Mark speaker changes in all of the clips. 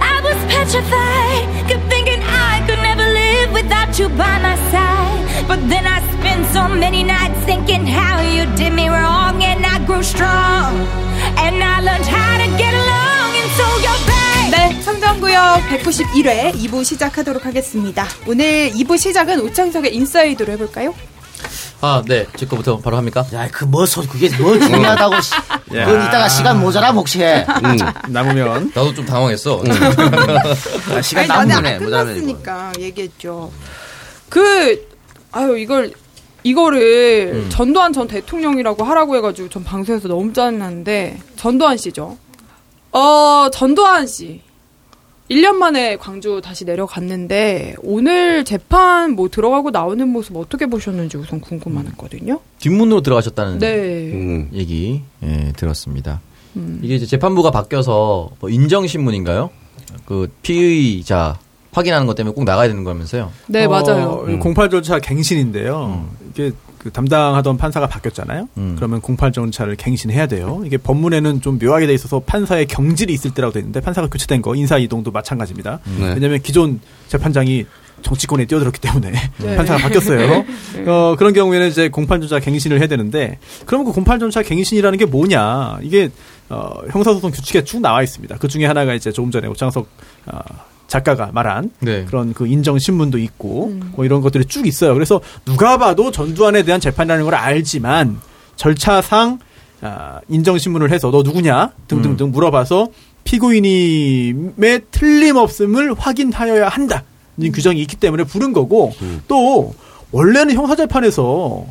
Speaker 1: I was petrified. Kept thinking I could never live without you by my side. But then I spent so many nights thinking how you did me wrong, and I grew strong. And I learned how to get along, and so you're back.
Speaker 2: 네, 청정구역 191회 2부 시작하도록 하겠습니다. 오늘 2부 시작은 오창석의 인사이드로 해볼까요?
Speaker 3: 아, 네. 제 거부터 바로 합니까?
Speaker 4: 야, 그 뭐, 소, 그게 뭐 중요하다고. 씨. 그건 이따가 시간 모자라 혹시 해.
Speaker 5: 남으면
Speaker 3: 나도 좀 당황했어.
Speaker 4: 아, 시간
Speaker 2: 아니,
Speaker 4: 남으네. 모자라면.
Speaker 2: 끝났으니까 얘기했죠. 그 아유 이걸 이거를
Speaker 4: 음.
Speaker 2: 전두환 전 대통령이라고 하라고 해가지고 전 방송에서 너무 짜증났는데 전두환 씨죠. 어 전두환 씨. 1년 만에 광주 다시 내려갔는데 오늘 재판 뭐 들어가고 나오는 모습 어떻게 보셨는지 우선 궁금하거든요.
Speaker 3: 뒷문으로 들어가셨다는
Speaker 2: 네.
Speaker 6: 음.
Speaker 3: 얘기 예, 들었습니다. 이게 이제 재판부가 바뀌어서 뭐 인정신문인가요? 그 피의자 확인하는 것 때문에 꼭 나가야 되는 거면서요.
Speaker 2: 네,
Speaker 5: 어,
Speaker 2: 맞아요.
Speaker 5: 이 공팔 절차 갱신인데요. 이게 그 담당하던 판사가 바뀌었잖아요.
Speaker 3: 음.
Speaker 5: 그러면 공팔 절차를 갱신해야 돼요. 이게 법문에는 좀 묘하게 돼 있어서 판사의 경질이 있을 때라고 돼 있는데 판사가 교체된 거 인사 이동도 마찬가지입니다.
Speaker 6: 네.
Speaker 5: 왜냐하면 기존 재판장이 정치권에 뛰어들었기 때문에
Speaker 2: 네.
Speaker 5: 판사가 바뀌었어요. 어, 그런 경우에는 이제 공판 절차 갱신을 해야 되는데 그러면 그 공판 절차 갱신이라는 게 뭐냐? 이게 어, 형사소송 규칙에 쭉 나와 있습니다. 그 중에 하나가 이제 조금 전에 오창석 어, 작가가 말한
Speaker 3: 네.
Speaker 5: 그런 그 인정 신문도 있고 뭐 이런 것들이 쭉 있어요. 그래서 누가 봐도 전두환에 대한 재판이라는 걸 알지만 절차상 아, 인정 신문을 해서 너 누구냐 등등등 물어봐서 피고인임의 틀림없음을 확인하여야 한다. 는 규정이 있기 때문에 부른 거고 또 원래는 형사 재판에서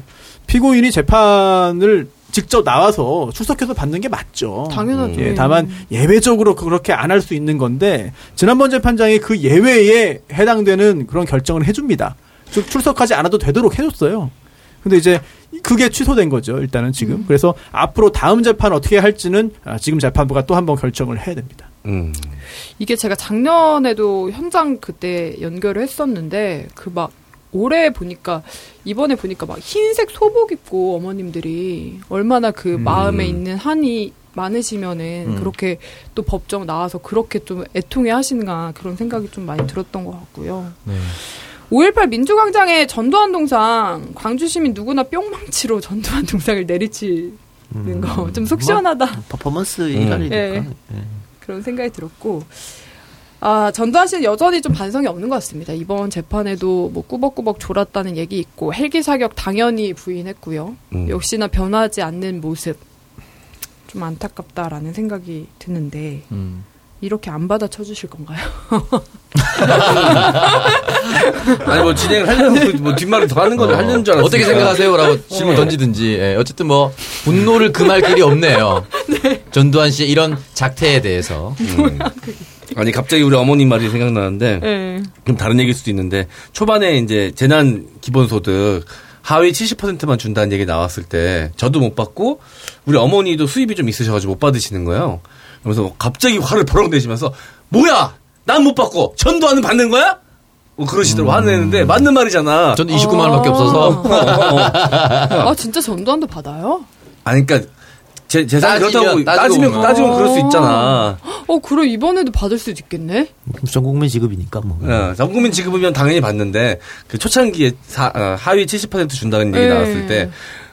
Speaker 5: 피고인이 재판을 직접 나와서 출석해서 받는 게 맞죠.
Speaker 2: 당연하죠.
Speaker 5: 예, 다만 예외적으로 그렇게 안 할 수 있는 건데 지난번 재판장이 그 예외에 해당되는 그런 결정을 해줍니다. 즉 출석하지 않아도 되도록 해줬어요. 근데 이제 그게 취소된 거죠. 일단은 지금. 그래서 앞으로 다음 재판 어떻게 할지는 아, 지금 재판부가 또 한 번 결정을 해야 됩니다.
Speaker 6: 음.
Speaker 2: 이게 제가 작년에도 현장 그때 연결을 했었는데 그 막 올해 보니까 이번에 보니까 막 흰색 소복 입고 어머님들이 얼마나 그 마음에 있는 한이 많으시면은
Speaker 3: 음.
Speaker 2: 그렇게 또 법정 나와서 그렇게 좀 애통해 하시는가 그런 생각이 좀 많이 들었던 것 같고요.
Speaker 3: 네.
Speaker 2: 5.18 민주광장에 전두환 동상 광주 시민 누구나 뿅망치로 전두환 동상을 내리치는 거좀 속 시원하다.
Speaker 4: 퍼포먼스 일환이니까.
Speaker 2: 예. 그런 생각이 들었고 아 전두환 씨는 여전히 좀 반성이 없는 것 같습니다. 이번 재판에도 뭐 꾸벅꾸벅 졸았다는 얘기 있고 헬기 사격 당연히 부인했고요.
Speaker 6: 음.
Speaker 2: 역시나 변하지 않는 모습 좀 안타깝다라는 생각이 드는데
Speaker 3: 음.
Speaker 2: 이렇게 안 받아쳐 주실 건가요?
Speaker 6: 아니 뭐 진행을 하려고 뭐 뒷말을 더 하는 건 하려는 줄 알았어요.
Speaker 3: 어떻게 생각하세요?라고 질문 던지든지. 예, 어쨌든 뭐 분노를 금할 길이 없네요. 전두환 씨의 이런 작태에 대해서.
Speaker 6: 음. 아니 갑자기 우리 어머님 말이 생각나는데
Speaker 2: 네.
Speaker 6: 좀 다른 얘기일 수도 있는데 초반에 이제 재난 기본소득 하위 70%만 준다는 얘기 나왔을 때 저도 못 받고 우리 어머니도 수입이 좀 있으셔가지고 못 받으시는 거예요. 그래서 갑자기 화를 버럭 내시면서 뭐야 난 못 받고 전두환은 받는 거야? 뭐 그러시더라고 화내는데 맞는 말이잖아.
Speaker 3: 저는 29만 원밖에 없어서.
Speaker 2: 아 진짜 전두환도 받아요?
Speaker 6: 아니 그러니까 제 재산
Speaker 3: 따지면,
Speaker 6: 그렇다고 따지면
Speaker 3: 보면.
Speaker 6: 따지면 그럴 수 있잖아.
Speaker 2: 어 그럼 이번에도 받을 수도 있겠네.
Speaker 4: 전 국민 지급이니까 뭐.
Speaker 6: 어, 전 국민 지급이면 당연히 받는데 그 초창기에 사- 어, 하위 70% 준다는 얘기
Speaker 2: 네.
Speaker 6: 나왔을 때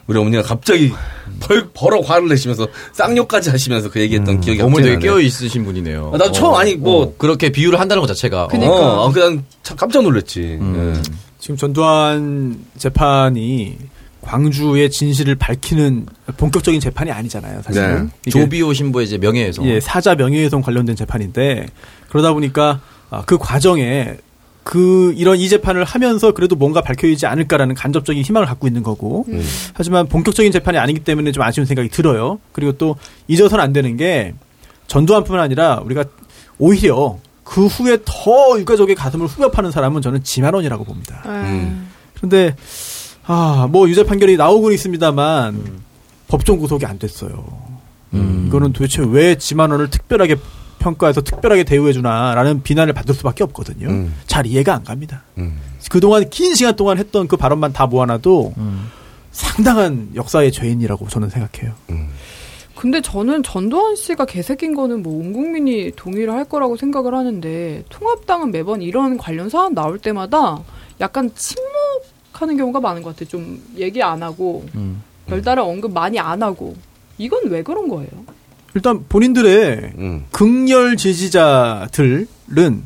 Speaker 6: 우리 어머니가 갑자기 벌 버럭 화를 내시면서 쌍욕까지 하시면서 그 얘기했던 기억이
Speaker 3: 어머니 되게 깨어. 있으신 분이네요.
Speaker 6: 아, 나도 처음 아니 뭐
Speaker 3: 어, 그렇게 비유를 한다는 것 자체가.
Speaker 2: 그니까.
Speaker 6: 어, 아, 그냥 참 깜짝 놀랐지.
Speaker 3: 음.
Speaker 6: 예.
Speaker 5: 지금 전두환 재판이 광주의 진실을 밝히는 본격적인 재판이 아니잖아요, 사실.
Speaker 6: 네.
Speaker 5: 은
Speaker 3: 조비오 신부의 이제 명예훼손.
Speaker 5: 예, 사자 명예훼손 관련된 재판인데 그러다 보니까 아, 그 과정에 그 이런 이 재판을 하면서 그래도 뭔가 밝혀지지 않을까라는 간접적인 희망을 갖고 있는 거고
Speaker 6: 음.
Speaker 5: 하지만 본격적인 재판이 아니기 때문에 좀 아쉬운 생각이 들어요. 그리고 또 잊어서는 안 되는 게 전두환뿐만 아니라 우리가 오히려 그 후에 더 유가족의 가슴을 후벼 파는 사람은 저는 지만원이라고 봅니다.
Speaker 6: 음.
Speaker 5: 그런데 아, 뭐 유죄 판결이 나오곤 있습니다만 법정 구속이 안 됐어요.
Speaker 3: 음.
Speaker 5: 이거는 도대체 왜 지만원을 특별하게 평가해서 특별하게 대우해 주나라는 비난을 받을 수밖에 없거든요.
Speaker 6: 음.
Speaker 5: 잘 이해가 안 갑니다.
Speaker 6: 음.
Speaker 5: 그동안 긴 시간 동안 했던 그 발언만 다 모아놔도
Speaker 3: 음.
Speaker 5: 상당한 역사의 죄인이라고 저는 생각해요.
Speaker 6: 음.
Speaker 2: 근데 저는 전두환 씨가 개새낀 거는 뭐 온 국민이 동의를 할 거라고 생각을 하는데 통합당은 매번 이런 관련 사안 나올 때마다 약간 침묵 하는 경우가 많은 것 같아요. 좀 얘기 안 하고
Speaker 3: 음.
Speaker 2: 별다른 언급 많이 안 하고 이건 왜 그런 거예요?
Speaker 5: 일단 본인들의
Speaker 6: 음.
Speaker 5: 극렬 지지자들은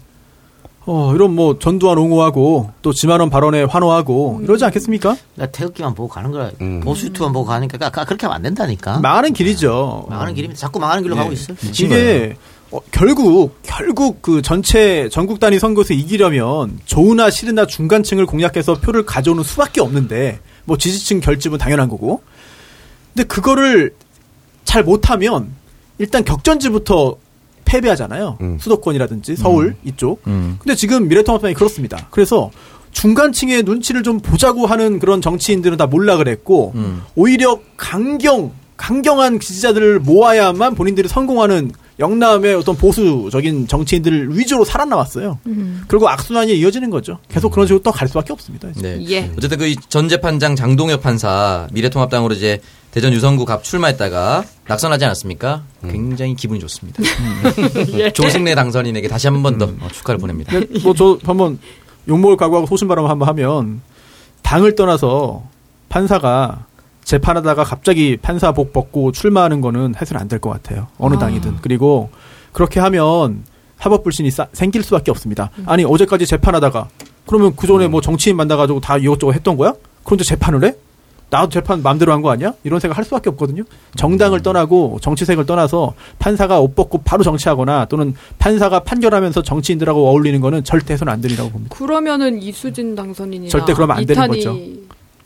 Speaker 5: 어, 이런 뭐 전두환 옹호하고 또 지만원 발언에 환호하고 이러지 않겠습니까?
Speaker 4: 나 태극기만 보고 가는 거야.
Speaker 6: 음.
Speaker 4: 보수 유튜브만 보고 가니까 까- 그렇게 하면 안 된다니까.
Speaker 5: 망하는 길이죠.
Speaker 4: 망하는 길입니다. 자꾸 망하는 길로 가고 있어요.
Speaker 5: 이게 어, 결국 결국 그 전체 전국 단위 선거에서 이기려면 좋으나 싫으나 중간층을 공략해서 표를 가져오는 수밖에 없는데 뭐 지지층 결집은 당연한 거고. 근데 그거를 잘 못하면 일단 격전지부터 패배하잖아요.
Speaker 6: 음.
Speaker 5: 수도권이라든지 서울 이쪽.
Speaker 3: 음.
Speaker 5: 근데 지금 미래통합당이 그렇습니다. 그래서 중간층의 눈치를 좀 보자고 하는 그런 정치인들은 다 몰락을 했고
Speaker 3: 음.
Speaker 5: 오히려 강경 강경한 지지자들을 모아야만 본인들이 성공하는 영남의 어떤 보수적인 정치인들을 위주로 살아남았어요. 그리고 악순환이 이어지는 거죠. 계속 그런 식으로 또 갈 수밖에 없습니다. 이제.
Speaker 3: 네.
Speaker 2: 예.
Speaker 3: 어쨌든 그 전 재판장 장동혁 판사 미래통합당으로 이제 대전 유성구 갑 출마했다가 낙선하지 않았습니까? 굉장히 기분이 좋습니다.
Speaker 2: 예.
Speaker 3: 조승래 당선인에게 다시 한 번더 어, 축하를 보냅니다.
Speaker 5: 근데 뭐저 한번 욕먹을 각오하고 소신발언 한번 하면 당을 떠나서 판사가 재판하다가 갑자기 판사복 벗고 출마하는 거는 해서는 안 될 것 같아요. 어느 당이든. 그리고 그렇게 하면 사법 불신이 싸- 생길 수밖에 없습니다. 아니 어제까지 재판하다가 그러면 그 전에 뭐 정치인 만나가지고 다 이것저것 했던 거야? 그런데 재판을 해? 나도 재판 마음대로 한 거 아니야? 이런 생각 할 수밖에 없거든요. 정당을 떠나고 정치색을 떠나서 판사가 옷 벗고 바로 정치하거나 또는 판사가 판결하면서 정치인들하고 어울리는 거는 절대 해서는 안 되리라고 봅니다.
Speaker 2: 그러면 이수진 당선인이나
Speaker 5: 절대 그러면 안 되는 거죠.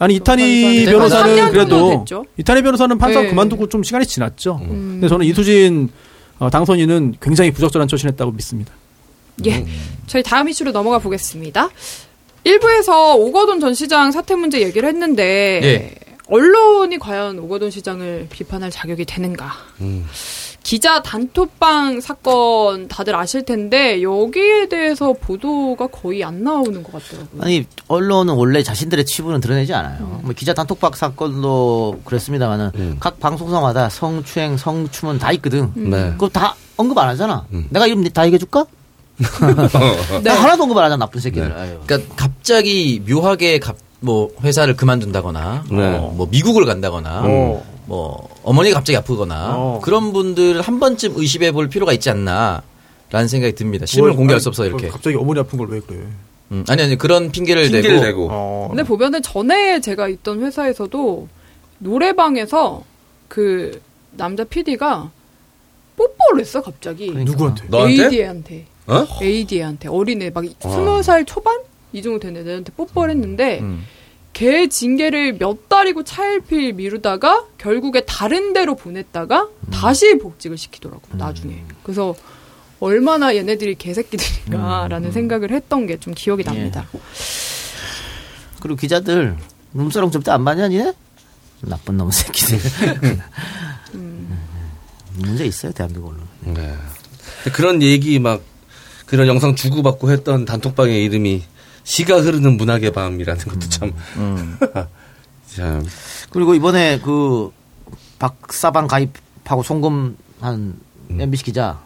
Speaker 5: 아니 이탄희
Speaker 2: 판사는
Speaker 5: 변호사는
Speaker 2: 3년 정도
Speaker 5: 그래도. 이탄희 변호사는 판사
Speaker 2: 네.
Speaker 5: 그만두고 좀 시간이 지났죠.
Speaker 2: 음.
Speaker 5: 근데 저는 이수진 어, 당선인은 굉장히 부적절한 처신했다고 믿습니다.
Speaker 2: 예. 저희 다음 이슈로 넘어가 보겠습니다. 일부에서 오거돈 전 시장 사퇴 문제 얘기를 했는데
Speaker 3: 예.
Speaker 2: 언론이 과연 오거돈 시장을 비판할 자격이 되는가?
Speaker 6: 음.
Speaker 2: 기자 단톡방 사건 다들 아실 텐데 여기에 대해서 보도가 거의 안 나오는 것 같더라고요.
Speaker 4: 아니 언론은 원래 자신들의 치부는 드러내지 않아요. 뭐 기자 단톡방 사건도 그랬습니다만은
Speaker 6: 음.
Speaker 4: 각 방송사마다 성추행, 성추문 다 있거든.
Speaker 6: 네.
Speaker 4: 그거 다 언급 안 하잖아.
Speaker 6: 음.
Speaker 4: 내가 이름 다 얘기해 줄까?
Speaker 2: 네.
Speaker 4: 나 하나도 언급 안 하잖아 나쁜 새끼들.
Speaker 6: 네.
Speaker 3: 그러니까 갑자기 묘하게 갑, 뭐 회사를 그만둔다거나
Speaker 6: 네.
Speaker 3: 어, 뭐 미국을 간다거나
Speaker 5: 어.
Speaker 3: 뭐 어머니가 갑자기 아프거나
Speaker 5: 어.
Speaker 3: 그런 분들 한 번쯤 의심해 볼 필요가 있지 않나라는 생각이 듭니다. 실물
Speaker 5: 뭘,
Speaker 3: 공개할 수 없어 이렇게.
Speaker 5: 갑자기 어머니 아픈 걸 왜 그래?
Speaker 3: 음, 아니 아니 그런 핑계를,
Speaker 6: 핑계를
Speaker 3: 대고,
Speaker 6: 대고.
Speaker 5: 어.
Speaker 2: 근데 보면은 전에 제가 있던 회사에서도 노래방에서 그 남자 PD가 뽀뽀를 했어 갑자기
Speaker 5: 누구한테?
Speaker 6: 너한테?
Speaker 2: AD한테
Speaker 6: 어?
Speaker 2: AD한테 어린애 막 스무 살 초반 이 정도 된 애들한테 뽀뽀를 했는데
Speaker 3: 음.
Speaker 2: 걔 징계를 몇 달이고 차일피일 미루다가 결국에 다른 데로 보냈다가 다시 복직을 시키더라고 나중에 그래서 얼마나 얘네들이 개새끼들인가라는 생각을 했던 게 좀 기억이 납니다.
Speaker 4: 그리고 기자들 눈사람 접대 안 맞냐 니네? 나쁜 놈 새끼들. 음. 문제 있어요 대한민국 언론.
Speaker 6: 네. 그런 얘기 막 그런 영상 주고받고 했던 단톡방의 이름이 시가 흐르는 문학의 밤이라는 것도 참.
Speaker 3: 음.
Speaker 6: 참.
Speaker 4: 그리고 이번에 그 박사방 가입하고 송금 한 MBC 기자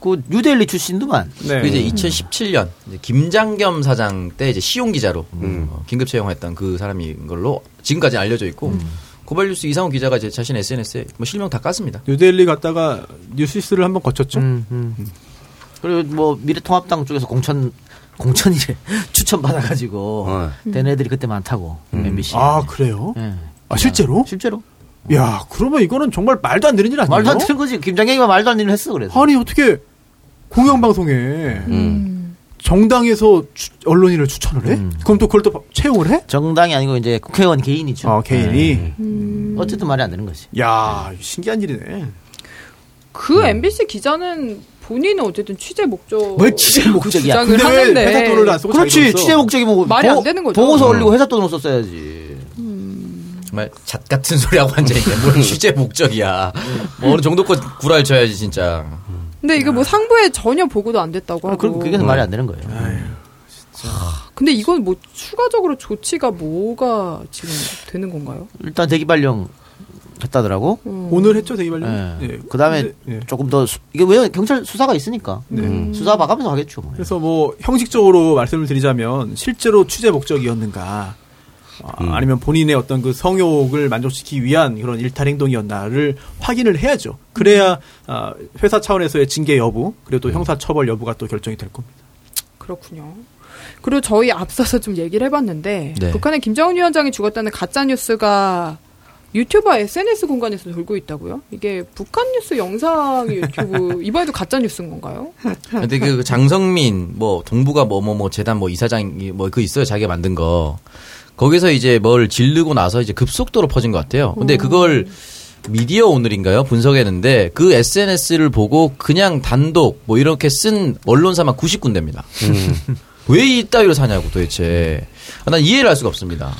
Speaker 4: 그 뉴델리 출신도만.
Speaker 5: 네.
Speaker 3: 그 이제 2017년 이제 김장겸 사장 때 이제 시용 기자로
Speaker 6: 음.
Speaker 3: 어, 긴급 채용했던 그 사람인 걸로 지금까지 알려져 있고
Speaker 5: 음.
Speaker 3: 고발뉴스 이상호 기자가 이제 자신 SNS에 뭐 실명 다 깠습니다.
Speaker 5: 뉴델리 갔다가 뉴시스를 한번 거쳤죠.
Speaker 4: 음, 음. 그리고 뭐 미래통합당 쪽에서 공천 공천이래 추천 받아가지고
Speaker 6: 어.
Speaker 4: 된 애들이 그때 많다고 MBC.
Speaker 5: 아 그래요?
Speaker 4: 예.
Speaker 5: 아 실제로?
Speaker 4: 실제로
Speaker 5: 야 그러면 이거는 정말 말도 안 되는 일 아니에요?
Speaker 4: 말도 안 되는 거지. 김장겸이가 말도 안 되는 일 했어 그래서.
Speaker 5: 아니 어떻게 공영방송에
Speaker 6: 음.
Speaker 5: 정당에서 추- 언론인을 추천을 해?
Speaker 4: 음.
Speaker 5: 그럼 또 그걸 또 채용을 해?
Speaker 4: 정당이 아니고 이제 국회의원 개인이죠.
Speaker 5: 아 개인이.
Speaker 2: 음.
Speaker 4: 어쨌든 말이 안 되는 거지.
Speaker 5: 야 신기한 일이네.
Speaker 2: 그 MBC 기자는 본인은 어쨌든 취재 목적
Speaker 4: 뭘 취재 목적이야?
Speaker 2: 주장을
Speaker 5: 근데 왜
Speaker 2: 하는데
Speaker 5: 회사 돈을 안 쓰고
Speaker 4: 그렇지. 취재 목적이 뭐
Speaker 2: 말이 안 되는 거죠.
Speaker 4: 보고서
Speaker 6: 음.
Speaker 4: 올리고 회사 돈으로 썼어야지.
Speaker 3: 정말 잣 같은 소리 하고 앉아 있네. 뭘 취재 목적이야. 뭐 어느 정도껏 구라를 쳐야지 진짜.
Speaker 2: 근데 이게 뭐 상부에 전혀 보고도 안 됐다고
Speaker 4: 아,
Speaker 2: 하고.
Speaker 4: 그럼 그게 말이 안 되는 거예요.
Speaker 2: 근데 이건 뭐 추가적으로 조치가 뭐가 지금 되는 건가요?
Speaker 4: 일단 대기발령 했다더라고.
Speaker 5: 오늘 했죠 대기 발령.
Speaker 4: 예.
Speaker 5: 예.
Speaker 4: 그 다음에
Speaker 5: 근데, 예.
Speaker 4: 조금 더 수- 이게 왜 경찰 수사가 있으니까
Speaker 5: 네.
Speaker 4: 수사 봐가면서 하겠죠. 뭐.
Speaker 5: 그래서 뭐 형식적으로 말씀을 드리자면 실제로 취재 목적이었는가 아, 니면 본인의 어떤 그 성욕을 만족시키기 위한 그런 일탈 행동이었나를 확인을 해야죠. 그래야 아, 회사 차원에서의 징계 여부 그리고 또 형사 처벌 여부가 또 결정이 될 겁니다.
Speaker 2: 그렇군요. 그리고 저희 앞서서 좀 얘기를 해봤는데
Speaker 3: 네.
Speaker 2: 북한의 김정은 위원장이 죽었다는 가짜 뉴스가 유튜버 SNS 공간에서 돌고 있다고요? 이게 북한 뉴스 영상 유튜브 이번에도 가짜 뉴스인 건가요?
Speaker 3: 근데 그 장성민 뭐 동부가 뭐 뭐 뭐 재단 뭐 이사장이 뭐 그 있어요 자기가 만든 거 거기서 이제 뭘 지르고 나서 이제 급속도로 퍼진 것 같아요. 근데 그걸 미디어 오늘인가요 분석했는데 그 SNS를 보고 그냥 단독 뭐 이렇게 쓴 언론사만 90군데입니다. 왜 이따위로 사냐고 도대체 아, 난 이해를 할 수가 없습니다.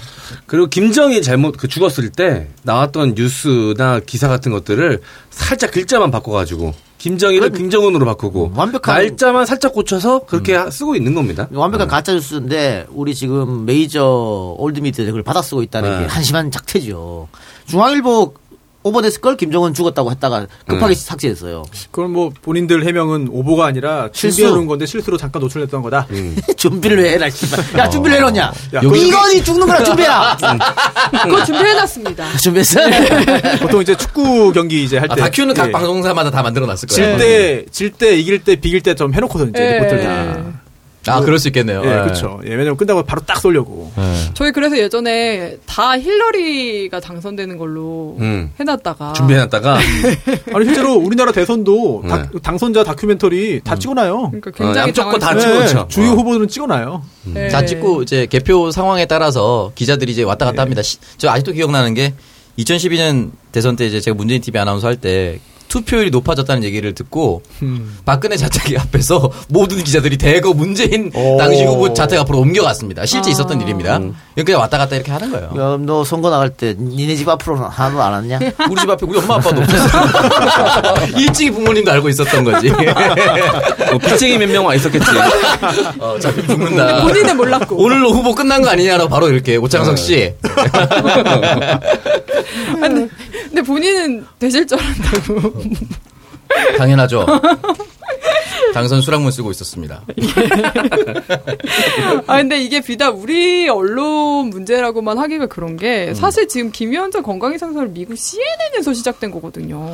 Speaker 6: 그리고 김정이 잘못 그 죽었을 때 나왔던 뉴스나 기사 같은 것들을 살짝 글자만 바꿔가지고 김정일을 김정은으로 바꾸고
Speaker 4: 음, 완벽한-
Speaker 6: 날짜만 살짝 고쳐서 그렇게 하- 쓰고 있는 겁니다.
Speaker 4: 완벽한 가짜 뉴스인데 우리 지금 메이저 올드미디어에 그걸 받아 쓰고 있다는
Speaker 6: 네.
Speaker 4: 게 한심한 작태죠. 중앙일보 오버됐을 걸 김정은 죽었다고 했다가 급하게 삭제했어요.
Speaker 5: 그건 뭐 본인들 해명은 오보가 아니라
Speaker 4: 실수.
Speaker 5: 준비해 놓은 건데 실수로 잠깐 노출됐던 거다.
Speaker 4: 준비를 왜 해라 씨발. 야 준비를 해놓냐? 이건이 죽는 거라 준비해라.
Speaker 2: 그거 준비해놨습니다.
Speaker 4: 준비했어?
Speaker 5: 보통 이제 축구 경기 이제 할
Speaker 3: 아,
Speaker 5: 때
Speaker 3: 다큐는 각
Speaker 5: 예.
Speaker 3: 방송사마다 다 만들어 놨을 거예요.
Speaker 5: 질 때, 질 때, 이길 때, 비길 때 좀 해놓고서 이제
Speaker 2: 예.
Speaker 5: 리포트를 다.
Speaker 3: 아 그럴 수 있겠네요.
Speaker 5: 예,
Speaker 3: 예.
Speaker 5: 그렇죠. 예, 왜냐면 끝나고 바로 딱 쏠려고.
Speaker 3: 예.
Speaker 2: 저희 그래서 예전에 다 힐러리가 당선되는 걸로
Speaker 6: 음.
Speaker 2: 해놨다가
Speaker 6: 준비해놨다가
Speaker 5: 아니 실제로 우리나라 대선도
Speaker 6: 네.
Speaker 5: 다- 당선자 다큐멘터리 다 찍어놔요.
Speaker 2: 그러니까
Speaker 6: 어,
Speaker 2: 굉장히
Speaker 6: 양쪽 거다
Speaker 2: 당황스러워요.
Speaker 6: 찍었죠.
Speaker 5: 주요
Speaker 6: 어.
Speaker 5: 후보들은 찍어놔요.
Speaker 2: 네.
Speaker 3: 다 찍고 이제 개표 상황에 따라서 기자들이 이제 왔다 갔다 합니다. 시- 저 아직도 기억나는 게 2012년 대선 때 이제 제가 문재인 TV 아나운서 할 때 투표율이 높아졌다는 얘기를 듣고 박근혜 자택 앞에서 모든 기자들이 대거 문재인
Speaker 5: 오.
Speaker 3: 당시 후보 자택 앞으로 옮겨갔습니다. 실제 있었던 일입니다.
Speaker 6: 음.
Speaker 3: 그냥 왔다 갔다 이렇게 하는 거예요.
Speaker 4: 야, 너 선거 나갈 때 니네 집 앞으로는 하나도 안 왔냐?
Speaker 3: 우리 집 앞에 우리 엄마 아빠도 없었어. 일찍이 부모님도 알고 있었던 거지.
Speaker 6: 뭐 빚쟁이 몇 명 와 있었겠지.
Speaker 3: 어, 잡히 죽는다.
Speaker 2: 본인은 몰랐고.
Speaker 3: 오늘 후보 끝난 거 아니냐라고 바로 이렇게 오창석 씨.
Speaker 2: 근데, 근데 본인은 되실 줄 알았다고.
Speaker 3: 당연하죠. 당선 수락문 쓰고 있었습니다.
Speaker 2: 아 근데 이게 비단 우리 언론 문제라고만 하기가 그런 게
Speaker 3: 음.
Speaker 2: 사실 지금 김 위원장 건강 이상설 미국 CNN에서 시작된 거거든요.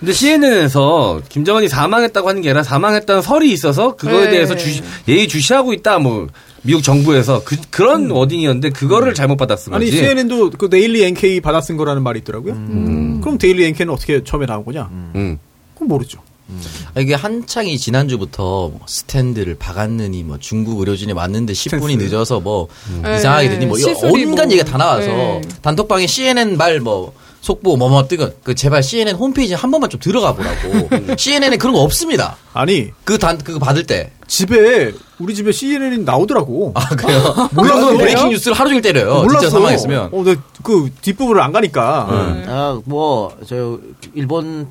Speaker 6: 근데 CNN에서 김정은이 사망했다고 하는 게 아니라 사망했다는 설이 있어서 그거에
Speaker 2: 네.
Speaker 6: 대해서 주시, 예의 주시하고 있다. 뭐 미국 정부에서 그, 그런 워딩이었는데 그거를 잘못 받아쓴 거지.
Speaker 5: 아니 CNN도 그 데일리 NK 받아 쓴 거라는 말이 있더라고요.
Speaker 3: 음.
Speaker 5: 그럼 데일리 NK는 어떻게 처음에 나온 거냐?
Speaker 6: 음.
Speaker 5: 그건 모르죠.
Speaker 3: 아, 이게 한창이 지난주부터 뭐 스탠드를 박았느니 뭐 중국 의료진이 왔는데 10분이
Speaker 5: 스탠스.
Speaker 3: 늦어서 뭐
Speaker 2: 네,
Speaker 3: 이상하게 되니 뭐
Speaker 2: 시술이
Speaker 3: 온갖
Speaker 2: 뭐,
Speaker 3: 얘기가 다 나와서
Speaker 2: 네.
Speaker 3: 단톡방에 CNN 말뭐 속보 뭐뭐 뜨거 그 제발 CNN 홈페이지 한 번만 좀 들어가 보라고 CNN에 그런 거 없습니다.
Speaker 5: 아니
Speaker 3: 그단 그거 받을 때.
Speaker 5: 집에 우리 집에 CNN이 나오더라고.
Speaker 3: 아 그래요?
Speaker 5: 몰랐어요?
Speaker 3: 브레이킹 뉴스를 하루 종일 때려요.
Speaker 5: 몰랐어.
Speaker 3: 진짜 사망했으면.
Speaker 5: 어, 근데 그 뒷부분을 안 가니까.
Speaker 4: 아, 뭐, 저, 일본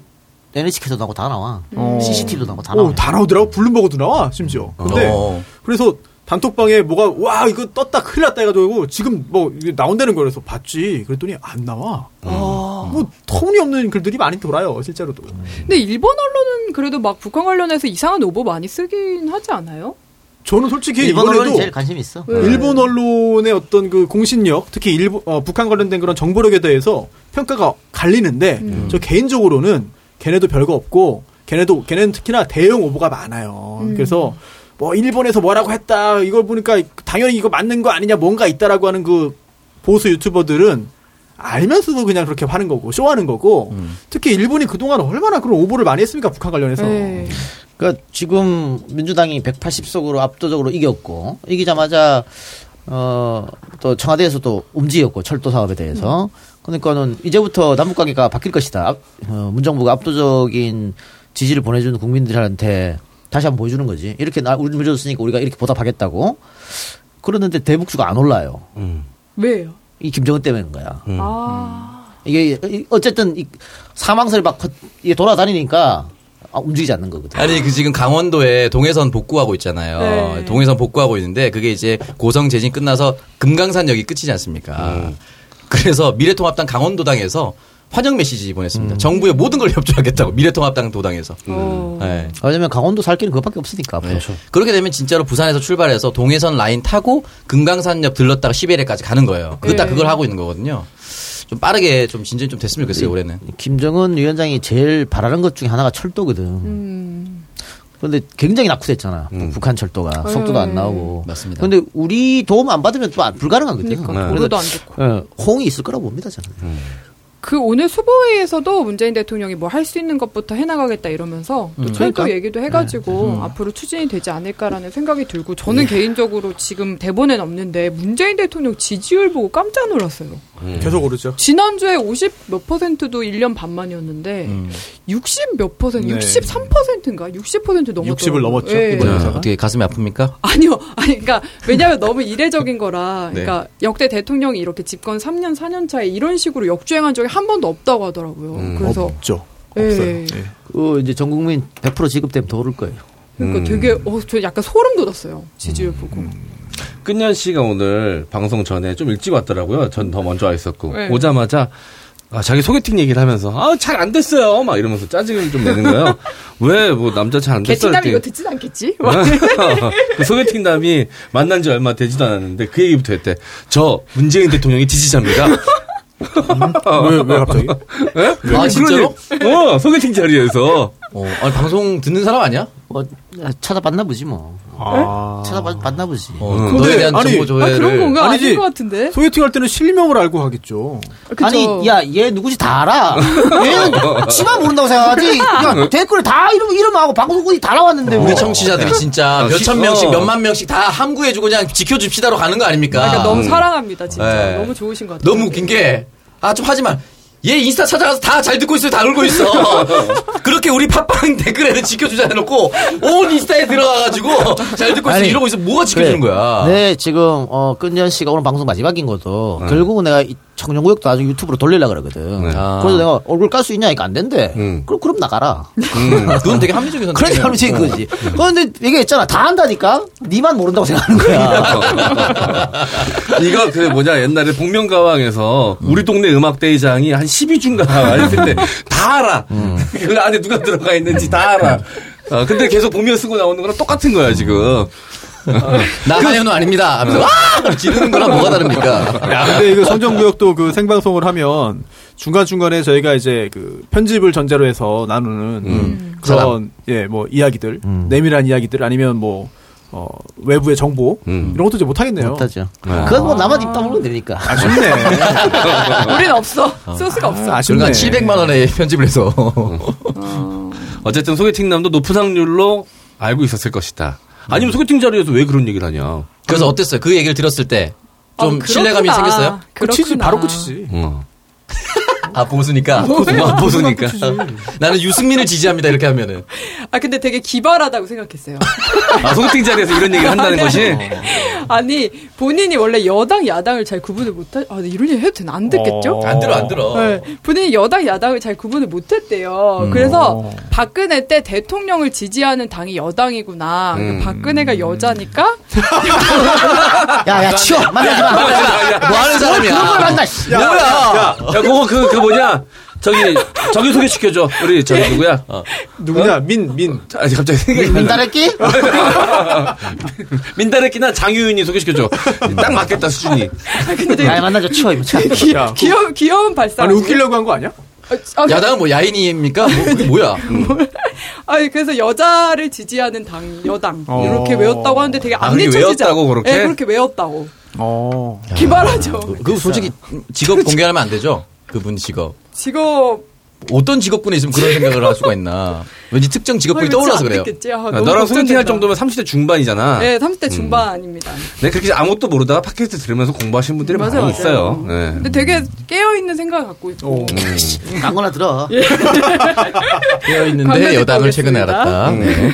Speaker 4: NHK도 나오고 다 나와.
Speaker 5: 어.
Speaker 4: CCTV도 나오고 다 나와.
Speaker 5: 어, 다 나오더라고. 블룸버그도 나와, 심지어. 근데,
Speaker 3: 어.
Speaker 5: 그래서 단톡방에 뭐가, 와, 이거 떴다, 큰일 났다 해가지고, 지금 뭐, 나온다는 거라서 봤지. 그랬더니 안 나와. 뭐, 터무니없는 글들이 많이 돌아요, 실제로도.
Speaker 2: 근데 일본 언론은 그래도 막 북한 관련해서 이상한 오보 많이 쓰긴 하지 않아요?
Speaker 5: 저는 솔직히
Speaker 4: 일본 언론이 제일 관심 있어.
Speaker 2: 네.
Speaker 5: 일본 언론의 어떤 그 공신력, 특히 일본, 어, 북한 관련된 그런 정보력에 대해서 평가가 갈리는데, 저 개인적으로는 걔네도 별거 없고, 걔네도, 걔네는 특히나 대형 오보가 많아요. 그래서, 뭐, 일본에서 뭐라고 했다, 이걸 보니까 당연히 이거 맞는 거 아니냐, 뭔가 있다라고 하는 그 보수 유튜버들은 알면서도 그냥 그렇게 하는 거고, 쇼하는 거고, 특히 일본이 그동안 얼마나 그런 오보를 많이 했습니까, 북한 관련해서.
Speaker 2: 네.
Speaker 4: 그러니까 지금 민주당이 180석으로 압도적으로 이겼고 이기자마자 어 또 청와대에서도 움직였고 철도 사업에 대해서 그러니까는 이제부터 남북 관계가 바뀔 것이다. 압- 어, 문정부가 압도적인 지지를 보내주는 국민들한테 다시 한번 보여주는 거지. 이렇게 나 우리 밀어줬으니까 우리가 이렇게 보답하겠다고. 그러는데 대북주가 안 올라요.
Speaker 6: 음.
Speaker 2: 왜요?
Speaker 4: 이 김정은 때문인 거야.
Speaker 6: 음.
Speaker 2: 아.
Speaker 4: 이게 이- 어쨌든 이 사망설이 막 돌아다니니까 아, 움직이지 않는 거거든.
Speaker 3: 아니 그 지금 강원도에 동해선 복구하고 있잖아요.
Speaker 2: 네.
Speaker 3: 동해선 복구하고 있는데 그게 이제 고성 재진 끝나서 금강산역이 끝이지 않습니까? 그래서 미래통합당 강원도당에서 환영 메시지 보냈습니다. 정부의 모든 걸 협조하겠다고 미래통합당 도당에서.
Speaker 2: 어.
Speaker 3: 네.
Speaker 4: 왜냐면 강원도 살 길은 그것밖에 없으니까.
Speaker 3: 네. 그렇게 되면 진짜로 부산에서 출발해서 동해선 라인 타고 금강산역 들렀다가 시베리아까지 가는 거예요. 딱
Speaker 2: 네.
Speaker 3: 그걸 하고 있는 거거든요. 좀 빠르게 좀 진전이 좀 됐으면 좋겠어요 올해는.
Speaker 4: 김정은 위원장이 제일 바라는 것 중에 하나가 철도거든.
Speaker 2: 음.
Speaker 4: 근데 굉장히 낙후됐잖아. 북한 철도가 속도도 안 나오고.
Speaker 3: 맞습니다.
Speaker 4: 근데 우리 도움 안 받으면 또 안- 불가능하거든.
Speaker 2: 그러니까
Speaker 6: 네.
Speaker 2: 도로도 안 좋고.
Speaker 4: 예, 홍이 있을 거라고 봅니다 저는.
Speaker 2: 그 오늘 수보회에서도 문재인 대통령이 뭐 할 수 있는 것부터 해나가겠다 이러면서 또 철도
Speaker 4: 그러니까.
Speaker 2: 얘기도 해가지고 앞으로 추진이 되지 않을까라는 생각이 들고 저는 개인적으로 지금 대본엔 없는데 문재인 대통령 지지율 보고 깜짝 놀랐어요.
Speaker 5: 계속 오르죠.
Speaker 2: 지난주에 50 몇 퍼센트도 1년 반 만이었는데
Speaker 3: 음.
Speaker 2: 60 몇 퍼센트,
Speaker 5: 네.
Speaker 2: 63%인가? 60% 넘었더라고요.
Speaker 5: 60을 넘었죠,
Speaker 2: 예.
Speaker 5: 이번에.
Speaker 3: 자,
Speaker 5: 그래서?
Speaker 3: 어떻게 가슴이 아픕니까?
Speaker 2: 아니요. 아니, 그러니까, 왜냐면 너무 이례적인 거라,
Speaker 3: 네.
Speaker 2: 그러니까, 역대 대통령이 이렇게 집권 3년, 4년 차에 이런 식으로 역주행한 적이 한 번도 없다고 하더라고요. 그래서,
Speaker 5: 없죠.
Speaker 2: 예.
Speaker 5: 없어요. 예.
Speaker 4: 그 이제 전 국민 100% 지급되면 더 오를 거예요.
Speaker 2: 그러니까 되게, 어, 저 약간 소름 돋았어요. 지지율 보고.
Speaker 6: 끝년 씨가 오늘 방송 전에 좀 일찍 왔더라고요. 전 더 먼저 와 있었고
Speaker 2: 네.
Speaker 6: 오자마자 아, 자기 소개팅 얘기를 하면서 아 잘 안 됐어요. 막 이러면서 짜증을 좀 내는 거예요. 왜 뭐 남자 잘 안 됐어?
Speaker 2: 개친남 이거 듣진 않겠지? 막.
Speaker 6: 그 소개팅남이 만난 지 얼마 되지도 않았는데 그 얘기부터 했대. 저 문재인 대통령이 지지자입니다.
Speaker 5: 왜, 왜 갑자기?
Speaker 6: 예?
Speaker 3: 아, 진짜로?
Speaker 6: 어 소개팅 자리에서
Speaker 3: 어, 아니, 방송 듣는 사람 아니야?
Speaker 4: 뭐 찾아봤나 보지 뭐.
Speaker 5: 아.
Speaker 4: 찾아봤나 보지.
Speaker 3: 어,
Speaker 6: 음.
Speaker 3: 너에 대한
Speaker 5: 아니,
Speaker 3: 정보
Speaker 2: 아,
Speaker 3: 조회를
Speaker 2: 그런 건가?
Speaker 5: 아니지.
Speaker 2: 아닌 것 같은데?
Speaker 5: 소개팅 할 때는 실명을 알고 하겠죠.
Speaker 2: 그쵸?
Speaker 4: 아니, 야, 얘 누구지 다 알아. 얘는 지만 모른다고 생각하지. 야, 댓글에 다 이름, 이름하고 방송국이 다 나왔는데.
Speaker 3: 우리
Speaker 4: 뭐.
Speaker 3: 청취자들이 진짜
Speaker 6: 어,
Speaker 3: 몇
Speaker 6: 시-
Speaker 3: 천 명씩
Speaker 6: 어.
Speaker 3: 몇만 명씩 다 함구해주고 그냥 지켜줍시다로 가는 거 아닙니까?
Speaker 2: 그러니까 너무 사랑합니다, 진짜.
Speaker 3: 네.
Speaker 2: 너무 좋으신 것 같아요.
Speaker 3: 너무 웃긴 게, 아, 좀 하지 마. 얘 인스타 찾아가서 다 잘 듣고 있어요. 다 울고 있어. 그렇게 우리 팟빵 댓글에는 지켜주자 해놓고, 온 인스타에 들어가가지고, 잘 듣고 있어.
Speaker 4: 아니,
Speaker 3: 이러고 있어. 뭐가 지켜주는
Speaker 4: 그래.
Speaker 3: 거야?
Speaker 4: 네, 지금, 어, 끈현 씨가 오늘 방송 마지막인 것도,
Speaker 3: 네.
Speaker 4: 결국은 내가 이 청정구역도 나중에 유튜브로 돌리려고 그러거든.
Speaker 6: 네.
Speaker 3: 아.
Speaker 4: 그래서 내가 얼굴 깔 수 있냐? 이거 안 된대.
Speaker 6: 음.
Speaker 4: 그럼, 그럼 나가라.
Speaker 3: 그건 되게 합리적인 선택이야.
Speaker 4: 그러니까 하면 지 거지. 그런데 얘기했잖아. 다 한다니까? 니만 모른다고 생각하는 거야.
Speaker 6: 이거 그 뭐냐 옛날에 복면가왕에서 우리 동네 음악 대회장이 한 12주인가 했을 때 다 알아. 그 안에 누가 들어가 있는지 다 알아. 어, 근데 계속 복면 쓰고 나오는 거랑 똑같은 거야 지금.
Speaker 3: 나가요는 아닙니다. 하면서, 아! 지르는 거랑 뭐가 다릅니까?
Speaker 5: 야, 근데 이거 선정구역도 그 생방송을 하면 중간 중간에 저희가 이제 그 편집을 전제로 해서 나누는 그런, 예, 뭐, 이야기들, 내밀한 이야기들 아니면 뭐, 어, 외부의 정보,
Speaker 6: 음.
Speaker 5: 이런 것도 이제 못 하겠네요.
Speaker 4: 못하죠. 그건 뭐 나만 입 다물면 되니까.
Speaker 5: 아쉽네.
Speaker 2: 우린 없어. 소스가 없어.
Speaker 5: 아, 아쉽네.
Speaker 3: 그러니까 700만 원에 편집을 해서.
Speaker 6: 어쨌든 소개팅남도 높은 확률로 알고 있었을 것이다. 아니면 소개팅 자리에서 왜 그런 얘기를 하냐?
Speaker 3: 그래서 어땠어요? 그 얘기를 들었을 때. 좀
Speaker 2: 아,
Speaker 3: 신뢰감이
Speaker 2: 그렇구나.
Speaker 3: 생겼어요?
Speaker 5: 끝이지,
Speaker 2: 그렇구나.
Speaker 5: 바로 끝이지.
Speaker 6: 어.
Speaker 3: 아, 보수니까.
Speaker 6: 아, 보수니까.
Speaker 3: 나는 유승민을 지지합니다. 이렇게 하면은.
Speaker 2: 아, 근데 되게 기발하다고 생각했어요.
Speaker 6: 아, 소개팅 자리에서 이런 얘기를 한다는 것이
Speaker 2: 아니, 본인이 원래 여당, 야당을 잘 구분을 못하, 아, 이런 얘기 해도 되나? 안 듣겠죠?
Speaker 5: 어.
Speaker 3: 안 들어, 안 들어.
Speaker 2: 네, 본인이 여당, 야당을 잘 구분을 못했대요. 그래서 박근혜 때 대통령을 지지하는 당이 여당이구나.
Speaker 6: 음.
Speaker 2: 박근혜가 여자니까
Speaker 4: 야, 야, 치워. 만나지 마.
Speaker 3: 뭐 하는 사람이야?
Speaker 4: 그런 걸 만나, 씨.
Speaker 3: 뭐야?
Speaker 6: 야, 그거 그, 그 뭐냐? 저기, 저기 소개시켜줘. 우리, 저기 누구야?
Speaker 5: 누구냐? 민, 민.
Speaker 6: 아, 갑자기 생각이 안 나.
Speaker 4: 민다랬기?
Speaker 6: 민다레끼나 장유윤이 소개시켜줘. 딱 맞겠다, 수준이.
Speaker 4: 야, 만나줘. 치워, 이거 참.
Speaker 5: 야,
Speaker 2: 귀여, 귀여운 발상.
Speaker 5: 아니, 웃기려고 한 거 아니야?
Speaker 2: 아,
Speaker 3: 야당은 뭐 야인입니까? 뭐, 그게 뭐야?
Speaker 2: 아니, 그래서 여자를 지지하는 당, 여당.
Speaker 5: 어.
Speaker 2: 이렇게 외웠다고 하는데 되게
Speaker 6: 아,
Speaker 2: 안 잊혀지지
Speaker 6: 외웠다고,
Speaker 2: 않-
Speaker 6: 그렇게?
Speaker 2: 네, 그렇게 외웠다고.
Speaker 5: 어.
Speaker 2: 기발하죠.
Speaker 3: 그 솔직히 직업 공개하면 안 되죠? 그분 직업.
Speaker 2: 직업.
Speaker 3: 어떤 직업군에 있으면 그런 생각을 할 수가 있나? 왠지 특정 직업군이
Speaker 2: 아,
Speaker 3: 떠올라서
Speaker 2: 안
Speaker 3: 그래요.
Speaker 2: 아,
Speaker 6: 너랑 소개팅 할
Speaker 2: 걱정된다.
Speaker 6: 정도면 30대 중반이잖아.
Speaker 2: 네, 30대 중반입니다.
Speaker 6: 네, 그렇게 아무것도 모르다가 팟캐스트 들으면서 공부하시는 분들이
Speaker 2: 맞아요,
Speaker 6: 많이
Speaker 2: 맞아요.
Speaker 6: 있어요. 네.
Speaker 2: 근데 되게 깨어있는 생각을 갖고 있고.
Speaker 4: 안 거나 들어.
Speaker 3: 되어 있는데
Speaker 2: 광고
Speaker 3: 여당을 최근에. 알았다. 네.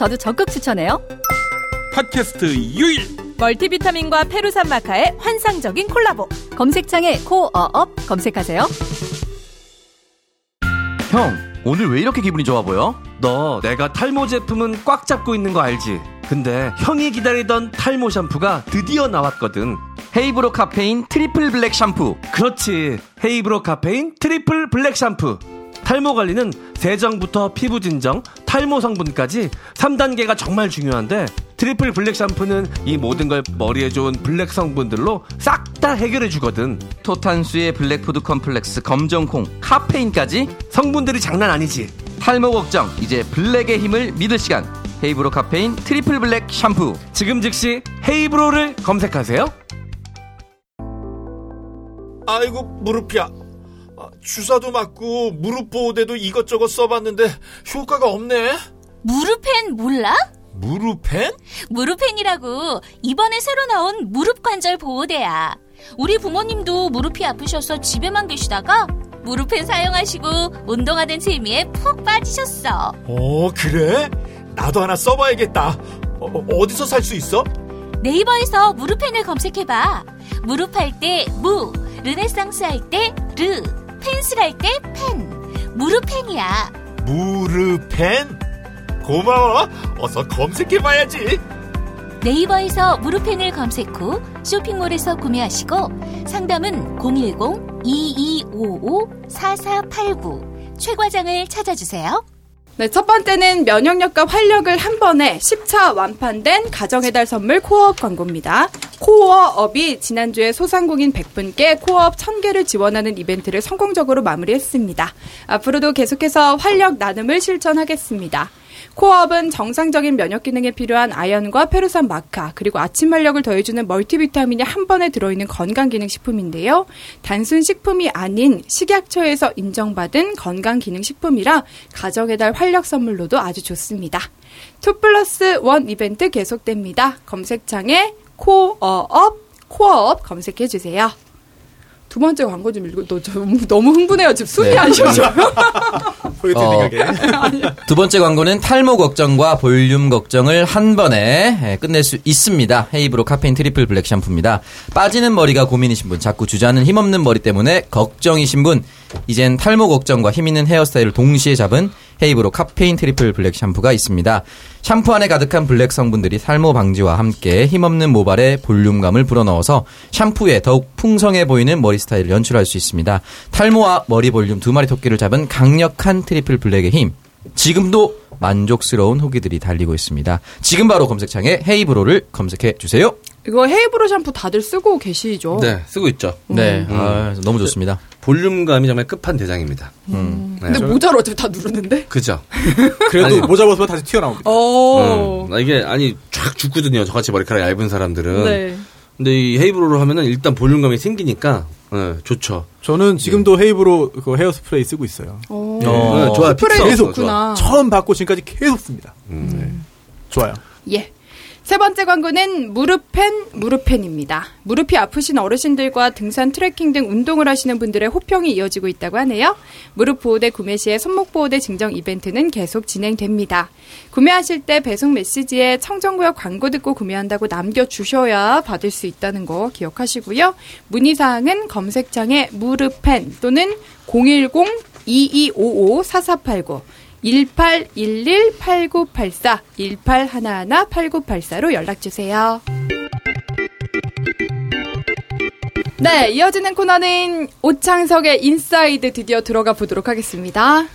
Speaker 7: 저도 적극 추천해요.
Speaker 8: 팟캐스트 유일
Speaker 9: 멀티비타민과 페루산 마카의 환상적인 콜라보.
Speaker 7: 검색창에 코어업 검색하세요.
Speaker 10: 형, 오늘 왜 이렇게 기분이 좋아 보여?
Speaker 6: 너 내가 탈모 제품은 꽉 잡고 있는 거 알지? 근데 형이 기다리던 탈모 샴푸가 드디어 나왔거든.
Speaker 10: 헤이브로 카페인 트리플 블랙 샴푸.
Speaker 6: 그렇지. 헤이브로 카페인 트리플 블랙 샴푸. 탈모 관리는 세정부터 피부 진정, 탈모 성분까지 3단계가 정말 중요한데 트리플 블랙 샴푸는 이 모든 걸 머리에 좋은 블랙 성분들로 싹 다 해결해 주거든.
Speaker 10: 토탄수의 블랙 푸드 컴플렉스 검정콩 카페인까지
Speaker 6: 성분들이 장난 아니지.
Speaker 10: 탈모 걱정 이제 블랙의 힘을 믿을 시간 헤이브로 카페인 트리플 블랙 샴푸
Speaker 6: 지금 즉시 헤이브로를 검색하세요.
Speaker 11: 아이고 무릎이야. 아, 주사도 맞고 무릎 보호대도 이것저것 써봤는데 효과가 없네.
Speaker 1: 무릎펜 몰라?
Speaker 11: 무릎펜?
Speaker 1: 무릎펜이라고 이번에 새로 나온 무릎 관절 보호대야. 우리 부모님도 무릎이 아프셔서 집에만 계시다가 무릎펜 사용하시고 운동하는 재미에 푹 빠지셨어.
Speaker 11: 어 그래? 나도 하나 써봐야겠다. 어, 어디서 살 수 있어?
Speaker 1: 네이버에서 무릎펜을 검색해봐. 무릎 할 때 무, 르네상스 할 때 르, 펜슬 할때 펜. 무릎펜이야.
Speaker 11: 무릎펜? 고마워. 어서 검색해봐야지.
Speaker 1: 네이버에서 무릎펜을 검색 후 쇼핑몰에서 구매하시고 상담은 010-2255-4489 최 과장을 찾아주세요.
Speaker 2: 네, 첫 번째는 면역력과 활력을 한 번에 10차 완판된 가정의 달 선물 코어업 광고입니다. 코어업이 지난주에 소상공인 100분께 코어업 1000개를 지원하는 이벤트를 성공적으로 마무리했습니다. 앞으로도 계속해서 활력 나눔을 실천하겠습니다. 코어업은 정상적인 면역 기능에 필요한 아연과 페루산 마카 그리고 아침 활력을 더해주는 멀티비타민이 한 번에 들어있는 건강 기능 식품인데요. 단순 식품이 아닌 식약처에서 인정받은 건강 기능 식품이라 가정의 달 활력 선물로도 아주 좋습니다. 2 플러스 1 이벤트 계속됩니다. 검색창에 코어업 코어업 검색해 주세요. 두 번째 광고 좀 읽고 너, 저, 너무 흥분해요. 지금 숨이
Speaker 3: 네.
Speaker 2: 안 쉬어져요.
Speaker 3: 어. 두 번째 광고는 탈모 걱정과 볼륨 걱정을 한 번에 예, 끝낼 수 있습니다. 헤이브로 카페인 트리플 블랙 샴푸입니다. 빠지는 머리가 고민이신 분, 자꾸 주저앉는 힘없는 머리 때문에 걱정이신 분, 이젠 탈모 걱정과 힘 있는 헤어스타일을 동시에 잡은 헤이브로 카페인 트리플 블랙 샴푸가 있습니다. 샴푸 안에 가득한 블랙 성분들이 탈모 방지와 함께 힘없는 모발에 볼륨감을 불어넣어서 샴푸에 더욱 풍성해 보이는 머리 스타일을 연출할 수 있습니다. 탈모와 머리 볼륨 두 마리 토끼를 잡은 강력한 트리플 블랙의 힘. 지금도 만족스러운 후기들이 달리고 있습니다. 지금 바로 검색창에 헤이브로를 검색해 주세요.
Speaker 2: 이거 헤이브로 샴푸 다들 쓰고 계시죠?
Speaker 6: 네, 쓰고 있죠.
Speaker 3: 네, 아, 너무 좋습니다.
Speaker 6: 볼륨감이 정말 끝판 대장입니다.
Speaker 3: 음.
Speaker 6: 네.
Speaker 2: 근데 모자를 어차피 다 누르는데?
Speaker 6: 그죠?
Speaker 5: 그래도
Speaker 6: 아니,
Speaker 5: 모자 벗으면 다시 튀어나옵니다.
Speaker 2: 어.
Speaker 6: 음, 이게 아니 쫙 죽거든요. 저같이 머리카락 얇은 사람들은.
Speaker 2: 네.
Speaker 6: 근데 이 헤이브로로 하면은 일단 볼륨감이 생기니까 네, 좋죠.
Speaker 5: 저는 지금도 헤이브로 그 헤어 스프레이 쓰고 있어요.
Speaker 2: 어.
Speaker 6: 네, 좋아요.
Speaker 2: 스프레이
Speaker 6: 픽서.
Speaker 5: 계속
Speaker 2: 좋구나.
Speaker 5: 처음 받고 지금까지 계속 씁니다.
Speaker 6: 음.
Speaker 5: 네. 좋아요.
Speaker 2: 예. 세 번째 광고는 무릎펜, 무릎펜입니다. 무릎이 아프신 어르신들과 등산, 트레킹 등 운동을 하시는 분들의 호평이 이어지고 있다고 하네요. 무릎 보호대 구매 시에 손목 보호대 증정 이벤트는 계속 진행됩니다. 구매하실 때 배송 메시지에 청정구역 광고 듣고 구매한다고 남겨주셔야 받을 수 있다는 거 기억하시고요. 문의 사항은 검색창에 무릎펜 또는 010-2255-4489 1811-8984, 1811-8984로 연락주세요. 네, 이어지는 코너는 오창석의 인사이드 드디어 들어가 보도록 하겠습니다.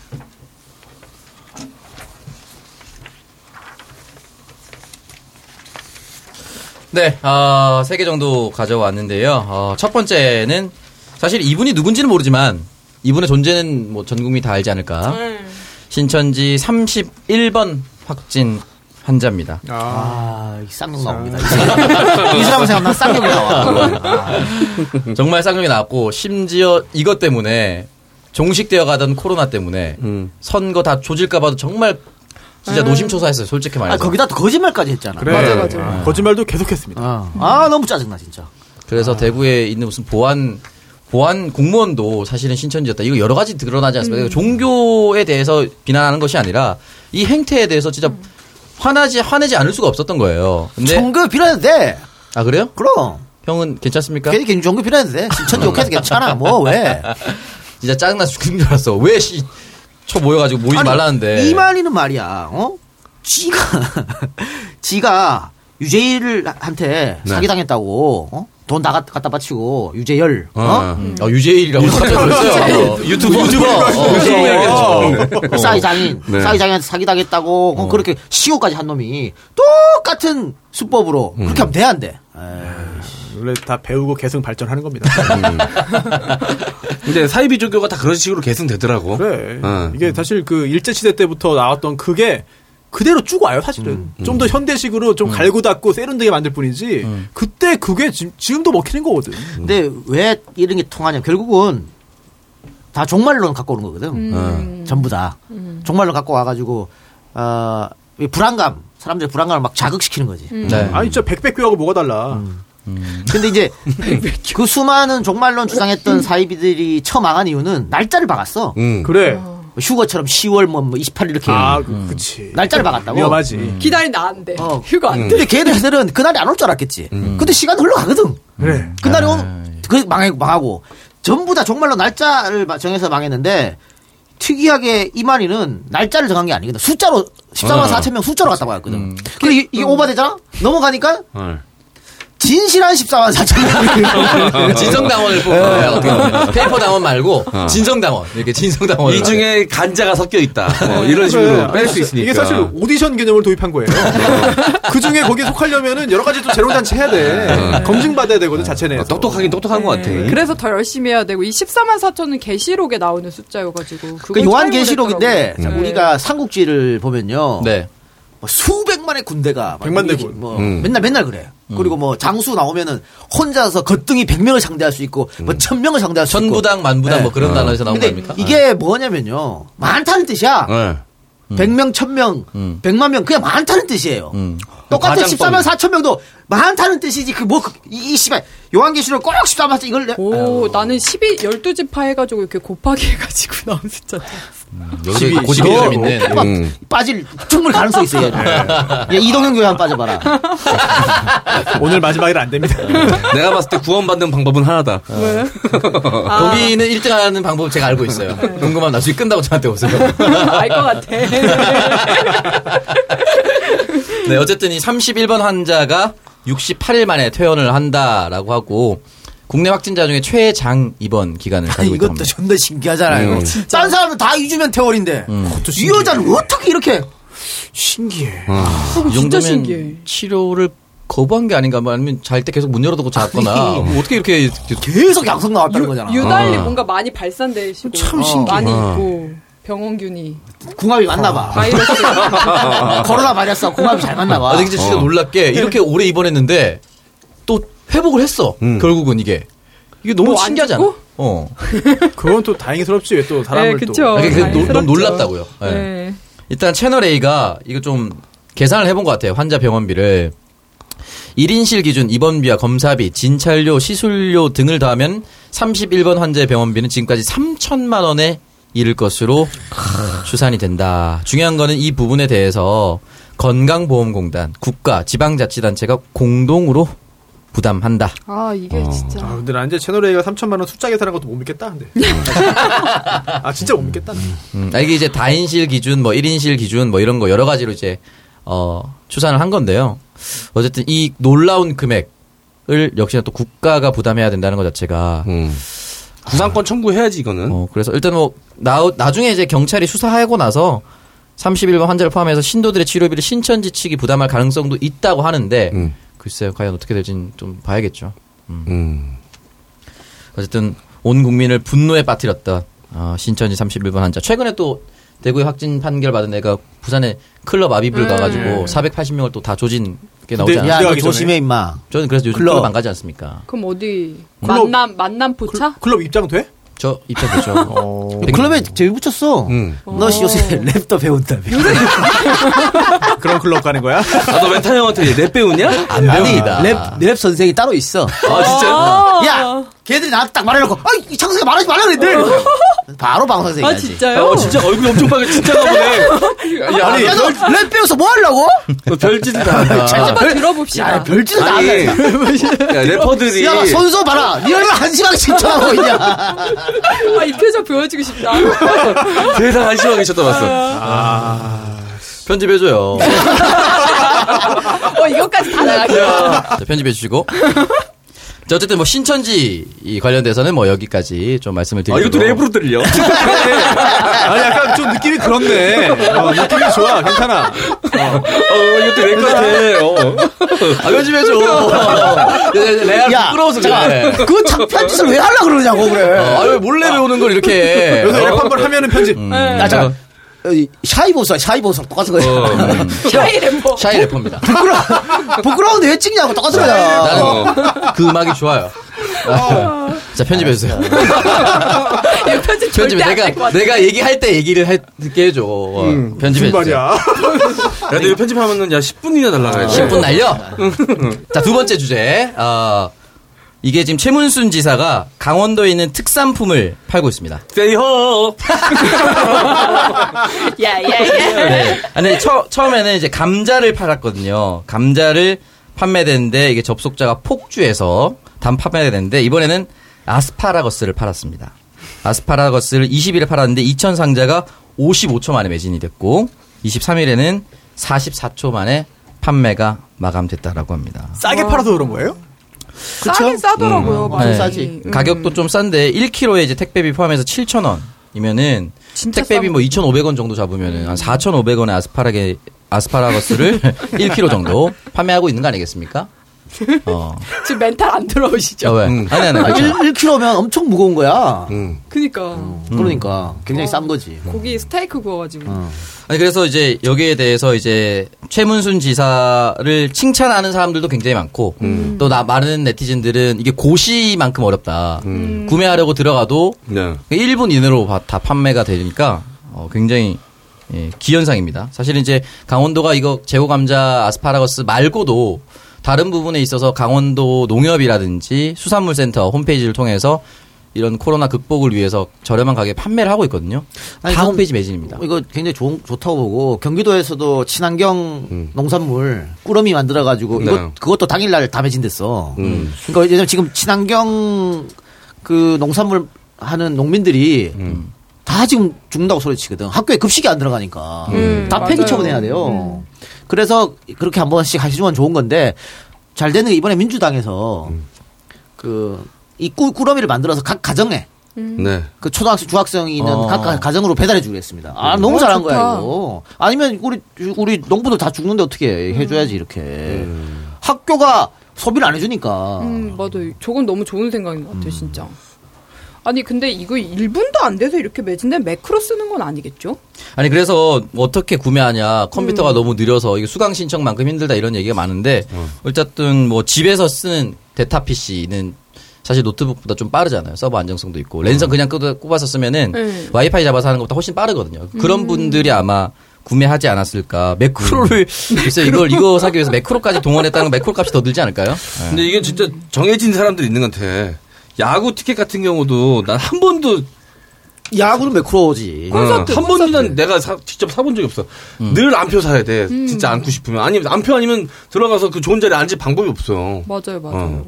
Speaker 3: 네, 어, 세개 정도 가져왔는데요. 어, 첫 번째는 사실 이분이 누군지는 모르지만 이분의 존재는 뭐 전 국민이 다 알지 않을까. 신천지 31번 확진 환자입니다.
Speaker 4: 아, 이 쌍욕 나옵니다. 이 사람은 생각나 쌍욕이 나와. 아,
Speaker 3: 정말 쌍욕이 나왔고 심지어 이것 때문에 종식되어 가던 코로나 때문에
Speaker 6: 음.
Speaker 3: 선거 다 조질까 봐도 정말 진짜 노심초사했어요. 솔직히 말해서.
Speaker 4: 아, 거기다 또 거짓말까지 했잖아.
Speaker 5: 그래.
Speaker 2: 맞아, 맞아.
Speaker 5: 아, 거짓말도 계속했습니다.
Speaker 4: 아, 아, 너무 짜증나, 진짜.
Speaker 3: 그래서 대구에 있는 무슨 보안 보안 공무원도 사실은 신천지였다. 이거 여러 가지 드러나지 않습니까?
Speaker 2: 음.
Speaker 3: 종교에 대해서 비난하는 것이 아니라 이 행태에 대해서 진짜 화나지 화내지 않을 수가 없었던 거예요. 근데
Speaker 4: 종교 비난해도 돼.
Speaker 3: 아 그래요?
Speaker 4: 그럼.
Speaker 3: 형은 괜찮습니까?
Speaker 4: 괜히 괜히 종교 비난해도 돼. 신천지 욕해도 괜찮아. 뭐 왜?
Speaker 3: 진짜 짜증나 죽는 줄 알았어. 왜씨 초 모여가지고 모이지
Speaker 4: 아니,
Speaker 3: 말라는데.
Speaker 4: 이만희는 말이야. 어? 지가 지가 유재일한테
Speaker 3: 네.
Speaker 4: 사기당했다고. 어? 돈 다 갖다 바치고 유재열. 어?
Speaker 3: 어, 어, 유재일이라고.
Speaker 4: 유튜버
Speaker 3: 유튜버. 어,
Speaker 4: 유재열.
Speaker 3: 어.
Speaker 4: 싸이 장인,
Speaker 3: 네.
Speaker 4: 싸이 장인한테 사기 당했다고 어, 그렇게 시효까지 한 놈이 똑같은 수법으로 그렇게 하면 돼안 돼?
Speaker 5: 원래 다 배우고 계승 발전하는 겁니다.
Speaker 6: 근데 사이비 종교가 다 그런 식으로 계승되더라고.
Speaker 5: 그래.
Speaker 6: 어.
Speaker 5: 이게 사실 그 일제 시대 때부터 나왔던 그게 그대로 쭉 와요, 사실은. 좀더 현대식으로 좀 갈고 닦고 세련되게 만들 뿐이지. 그때 그게 지, 지금도 먹히는 거거든.
Speaker 4: 근데 왜 이런 게 통하냐? 결국은 다 종말론 갖고 오는 거거든.
Speaker 5: 음.
Speaker 4: 전부 다 종말론 갖고 와가지고 어, 이 불안감, 사람들의 불안감을 막 자극시키는 거지.
Speaker 5: 네. 아니, 진짜 백백교하고 뭐가 달라.
Speaker 4: 근데 이제 그 수많은 종말론 주장했던 사이비들이 처 망한 이유는 날짜를 박았어.
Speaker 5: 그래.
Speaker 4: 휴거처럼 10월 뭐 28일 이렇게
Speaker 5: 아, 그- 그치.
Speaker 4: 날짜를 박았다고.
Speaker 5: 위험하지.
Speaker 2: 기다린다 안 돼. 휴가 안 돼.
Speaker 4: 근데 걔네들은 그날이 안 올 줄 알았겠지. 근데 시간 흘러가거든.
Speaker 5: 그래.
Speaker 4: 그날이 오면 그 망하고, 망하고 전부 다 정말로 날짜를 마- 정해서 망했는데 특이하게 이만희는 날짜를 정한 게 아니거든. 숫자로 14만
Speaker 3: 어.
Speaker 4: 4천 명 숫자로 갔다고 했거든. 근데 이- 이게 오버되잖아? 넘어가니까 진실한 14만 4천 명.
Speaker 3: 진성당원을 뽑은 거예요. 어떻게 보면. 페이퍼 당원 말고 진성당원 이렇게 진성당원.
Speaker 6: 이 중에 간자가 섞여 있다. 어, 이런 식으로 뺄 수 있으니까.
Speaker 5: 이게 사실 오디션 개념을 도입한 거예요. 그 중에 거기에 속하려면은 여러 가지 또 재롱잔치 해야 돼. 검증받아야 되거든, 자체 내에서.
Speaker 6: 똑똑하긴 똑똑한 것 같아.
Speaker 2: 그래서 더 열심히 해야 되고 이 14만 4천은 계시록에 나오는 숫자여가지고
Speaker 4: 그 요한 계시록인데
Speaker 2: 됐더라고요. 네.
Speaker 4: 우리가 삼국지를 보면요.
Speaker 3: 네.
Speaker 4: 뭐 수백만의 군대가 막
Speaker 5: 백만 대군.
Speaker 4: 뭐
Speaker 6: 음.
Speaker 4: 맨날 맨날 그래. 그리고 뭐 장수 나오면은 혼자서 거뜬히 100명을 상대할 수 있고 뭐 1000명을 상대할 수 있고.
Speaker 3: 천부당 만부당 뭐 그런 단어에서 나온
Speaker 4: 근데
Speaker 3: 겁니까?
Speaker 4: 이게 뭐냐면요. 많다는 뜻이야.
Speaker 6: 네.
Speaker 4: 100명, 1000명, 100만 명 그냥 많다는 뜻이에요. 똑같은
Speaker 6: 과장법이.
Speaker 4: 14만 4천 명도 많다는 뜻이지. 그 뭐이이 씨발 요한계시록 꼭 14만 4천 이걸 내-
Speaker 2: 오, 나는 12, 12지파 해가지고 이렇게 곱하기 해가지고 나온 숫자.
Speaker 3: 여기
Speaker 4: 너
Speaker 3: 고집이 좀.
Speaker 4: 막
Speaker 6: 음.
Speaker 4: 빠질 충분히 가능성 있어요. 얘는. 야, 이동현 교회 한 빠져봐라.
Speaker 5: 오늘 마지막이라 안 됩니다.
Speaker 6: 내가 봤을 때 구원받는 방법은 하나다.
Speaker 2: 왜?
Speaker 3: 거기는 1등 하는 방법 제가 알고 있어요. 궁금하면 나중에 끝나고 저한테 오세요.
Speaker 2: 알 것 같아.
Speaker 3: 네, 어쨌든 이 31번 환자가 68일 만에 퇴원을 한다라고 하고 국내 확진자 중에 최장 입원 기간을
Speaker 4: 아니,
Speaker 3: 가지고 있다고
Speaker 4: 이것도. 존나 신기하잖아요.
Speaker 3: 음.
Speaker 4: 딴 사람은 다 2주면 퇴원인데 이 여자는 어떻게 이렇게
Speaker 5: 신기해.
Speaker 3: 이
Speaker 2: 진짜
Speaker 3: 정도면
Speaker 2: 신기해.
Speaker 3: 치료를 거부한 게 아닌가 뭐 아니면 잘 때 계속 문 열어두고 잤거나 뭐 어떻게 이렇게
Speaker 4: 계속 양성 나왔다는 거잖아.
Speaker 2: 유달리
Speaker 3: 어.
Speaker 2: 뭔가 많이 발산되시고
Speaker 5: 참
Speaker 2: 어,
Speaker 5: 신기해.
Speaker 2: 많이
Speaker 3: 어.
Speaker 2: 있고 병원균이
Speaker 4: 궁합이 맞나 봐.
Speaker 2: 바이러스
Speaker 4: 코로나 바이러스 궁합이 잘 맞나 봐.
Speaker 3: 아, 근데 진짜 놀랍게 이렇게 오래 입원했는데 또 회복을 했어. 결국은 이게 이게 너무
Speaker 2: 뭐안
Speaker 3: 신기하지 않아?
Speaker 2: 죽고?
Speaker 3: 어.
Speaker 5: 그건 또 다행스럽지, 왜 또 사람을
Speaker 2: 네,
Speaker 5: 또.
Speaker 2: 그쵸.
Speaker 3: 아, 그게 너무
Speaker 2: 다행스럽죠.
Speaker 3: 놀랍다고요. 네.
Speaker 2: 네.
Speaker 3: 일단 채널 A가 이거 좀 계산을 해본 것 같아요. 환자 병원비를 1인실 기준 입원비와 검사비, 진찰료, 시술료 등을 더하면 31번 환자의 병원비는 지금까지 3천만 원에 이를 것으로 추산이 된다. 중요한 거는 이 부분에 대해서 건강보험공단, 국가, 지방자치단체가 공동으로 부담한다.
Speaker 2: 아 이게 진짜
Speaker 5: 아, 근데 난 이제 채널 A가 3천만 원 숫자 계산한 것도 못 믿겠다, 근데. 아, 진짜 못 믿겠다. 나.
Speaker 3: 음, 아, 이게 이제 다인실 기준, 뭐 1인실 기준, 뭐 이런 거 여러 가지로 이제, 어, 추산을 한 건데요. 어쨌든 이 놀라운 금액을 역시나 또 국가가 부담해야 된다는 것 자체가,
Speaker 6: 음. 구상권 청구해야지 이거는.
Speaker 3: 어, 그래서 일단 뭐, 나, 나중에 이제 경찰이 수사하고 나서 31번 환자를 포함해서 신도들의 치료비를 신천지 측이 부담할 가능성도 있다고 하는데,
Speaker 6: 음.
Speaker 3: 글쎄요, 과연 어떻게 될지는 좀 봐야겠죠.
Speaker 6: 음.
Speaker 3: 어쨌든 온 국민을 분노에 빠뜨렸던 어, 신천지 31번 환자. 최근에 또 대구에 확진 판결 받은 애가 부산에 클럽 아비뷰를
Speaker 2: 음.
Speaker 3: 가가지고 480명을 또 다 조진 게 않아요?
Speaker 4: 야, 너. 조심해 임마.
Speaker 3: 저는 그래서 요즘
Speaker 4: 클럽.
Speaker 3: 클럽 안 가지 않습니까?
Speaker 2: 그럼 어디
Speaker 5: 클럽-
Speaker 2: 만남 만남 포차?
Speaker 5: 클럽 입장 돼?
Speaker 3: 저 입장됐죠.
Speaker 5: 어.
Speaker 4: 클럽에 제일 붙였어.
Speaker 6: 음.
Speaker 4: 너 씨, 요새 랩도 배운다며.
Speaker 5: 그런 클럽 가는 거야?
Speaker 6: 아, 너 멘탈 형한테 랩 배우냐?
Speaker 3: 안 배웁니다.
Speaker 4: 랩, 랩 선생이 따로 있어.
Speaker 6: 아, 진짜?
Speaker 4: 야! 걔들이 나한테 딱 말해놓고, 아, 이 창석이 말하지 말라 그랬대! 바로 방송생이
Speaker 2: 아
Speaker 4: 하지.
Speaker 2: 진짜요?
Speaker 6: 어, 진짜 얼굴이 엄청 빨개. 진짜가 보네. 야, 아니,
Speaker 4: 야, 너랩 배워서 뭐 하려고?
Speaker 6: 너 별짓을 다 한다.
Speaker 2: 한번 들어봅시다.
Speaker 4: 야, 별짓을 다 한다.
Speaker 6: 야, 래퍼들이.
Speaker 4: 야, 선수 봐라. 니 얼마나 한심하게 신청하고 있냐.
Speaker 2: 아, 이 표정 보여주고 싶다.
Speaker 6: 세상 한심하게 쳐다봤어.
Speaker 3: 편집해줘요.
Speaker 2: 어, 이것까지 다 나가게.
Speaker 3: 자, 편집해주시고. 자, 어쨌든 뭐 신천지 이 관련돼서는 뭐 여기까지 좀 말씀을
Speaker 6: 아,
Speaker 3: 드리고.
Speaker 6: 이것도 랩으로 들려.
Speaker 5: 아니, 약간 좀 느낌이 그렇네. 어, 느낌이 좋아. 괜찮아.
Speaker 6: 어, 이것도 랩 같아. 어.
Speaker 3: 아, 편집해줘. 내가
Speaker 4: 야,
Speaker 3: 부끄러워서
Speaker 4: 잠깐.
Speaker 3: 그래.
Speaker 4: 그 장편짓을 왜 하려고 그러냐고, 그래.
Speaker 3: 어, 아유, 몰래 배우는 걸 이렇게 해.
Speaker 5: 여기서
Speaker 3: 어?
Speaker 5: 랩 한 번 하면은 편집.
Speaker 4: 야, 잠깐. 어, 이 shy 보수야, shy 보수. 똑같은 거야.
Speaker 2: shy 래퍼.
Speaker 3: shy 래퍼입니다.
Speaker 4: 부끄러워. 부끄러운데 왜 찍냐고. 똑같은 거야.
Speaker 3: 나는 그 음악이 좋아요. 자, 편집해주세요.
Speaker 2: 이거 편집
Speaker 3: 편집
Speaker 2: 것
Speaker 3: 내가. 내가 얘기할 때 얘기를 할게 해줘. 어,
Speaker 5: 무슨
Speaker 3: 편집해주세요.
Speaker 5: 말이야.
Speaker 6: 야, 근데 이거 편집하면은 야, 10분이나 날라가야 돼.
Speaker 3: 10분 날려? 자, 두 번째 주제. 어, 이게 지금 최문순 지사가 강원도에 있는 특산품을 팔고 있습니다.
Speaker 6: 세이호!
Speaker 2: 야, 야, 야.
Speaker 3: 네. 아니, 처, 처음에는 이제 감자를 팔았거든요. 감자를 판매됐는데 이게 접속자가 폭주해서 단 판매가 됐는데 이번에는 아스파라거스를 팔았습니다. 아스파라거스를 20일에 팔았는데 2천 상자가 55초 만에 매진이 됐고 23일에는 44초 만에 판매가 마감됐다라고 합니다.
Speaker 5: 싸게 팔아서 그런 거예요?
Speaker 2: 싸긴 싸더라고요. 많이.
Speaker 3: 네.
Speaker 4: 싸지.
Speaker 2: 음.
Speaker 3: 가격도 좀 싼데 1kg에 이제 택배비 포함해서 7,000원이면은
Speaker 2: 진짜
Speaker 3: 택배비 뭐 2,500원 정도 잡으면은 한 4,500원의 아스파라게 아스파라거스를 1kg 정도 판매하고 있는 거 아니겠습니까? 어.
Speaker 2: 지금 멘탈 안 들어오시죠?
Speaker 3: 아, 왜?
Speaker 6: 음.
Speaker 3: 아니 아니.
Speaker 4: 아,
Speaker 3: 아니.
Speaker 4: 1, 1kg면 엄청 무거운 거야.
Speaker 6: 음.
Speaker 2: 그니까.
Speaker 4: 그러니까. 굉장히 싼 거지.
Speaker 2: 고기 스테이크 구워가지고.
Speaker 3: 아니 그래서 이제 여기에 대해서 이제 최문순 지사를 칭찬하는 사람들도 굉장히 많고 또나 많은 네티즌들은 이게 고시만큼 어렵다. 구매하려고 들어가도
Speaker 6: 네.
Speaker 3: 1분 이내로 바- 다 판매가 되니까 어, 굉장히 예, 기현상입니다. 사실 이제 강원도가 이거 제고 감자 아스파라거스 말고도 다른 부분에 있어서 강원도 농협이라든지 수산물센터 홈페이지를 통해서 이런 코로나 극복을 위해서 저렴한 가격에 판매를 하고 있거든요.
Speaker 4: 아니,
Speaker 3: 다 홈페이지 매진입니다.
Speaker 4: 이거 굉장히 좋, 좋다고 보고 경기도에서도 친환경 농산물 꾸러미 만들어 가지고
Speaker 6: 네.
Speaker 4: 이것 그것도 당일날 다 매진됐어.
Speaker 6: 음.
Speaker 4: 그러니까 왜냐면 지금 친환경 그 농산물 하는 농민들이
Speaker 6: 음.
Speaker 4: 다 지금 죽는다고 소리치거든. 학교에 급식이 안 들어가니까
Speaker 2: 음,
Speaker 4: 다 폐기. 처분해야 돼요. 그래서 그렇게 한 번씩 하시면 좋은 건데 잘 되는 게 이번에 민주당에서 그 이 꾸러미를 만들어서 각 가정에
Speaker 6: 네.
Speaker 4: 그 초등학생, 중학생이 있는
Speaker 3: 어.
Speaker 4: 각 가- 가정으로 배달해 주기로 했습니다. 아, 너무
Speaker 2: 어,
Speaker 4: 잘한
Speaker 2: 좋다.
Speaker 4: 거야, 이거. 아니면 우리, 우리 농부들 다 죽는데 어떻게 해줘야지, 이렇게. 학교가 소비를 안 해주니까.
Speaker 2: 음, 맞아요. 저건 너무 좋은 생각인 것 같아요, 진짜. 아니, 근데 이거 1분도 안 돼서 이렇게 매진된 매크로 쓰는 건 아니겠죠?
Speaker 3: 아니 그래서 뭐 어떻게 구매하냐 컴퓨터가 너무 느려서 이게 수강 신청만큼 힘들다 이런 얘기가 많은데 어쨌든 뭐 집에서 쓰는 데타 PC는 사실 노트북보다 좀 빠르잖아요 서버 안정성도 있고 랜선 그냥 끄- 꼽아서 쓰면은
Speaker 2: 네.
Speaker 3: 와이파이 잡아서 하는 것보다 훨씬 빠르거든요 그런 분들이 아마 구매하지 않았을까 매크로를 글쎄 이걸 이거 사기 위해서 매크로까지 동원했다는 건 매크로 값이 더 들지 않을까요? 네.
Speaker 6: 근데 이게 진짜 정해진 사람들이 있는 것 같아. 야구 티켓 같은 경우도 난 한 번도
Speaker 4: 야구는 매크로지.
Speaker 2: 콘서트,
Speaker 6: 어, 한 번도
Speaker 2: 콘서트.
Speaker 6: 난 내가 사- 직접 사본 적이 없어. 늘 안표 사야 돼. 진짜 앉고 싶으면. 아니면 안표 아니면 들어가서 그 좋은 자리에 앉을 방법이 없어.
Speaker 2: 맞아요, 맞아요.
Speaker 6: 어.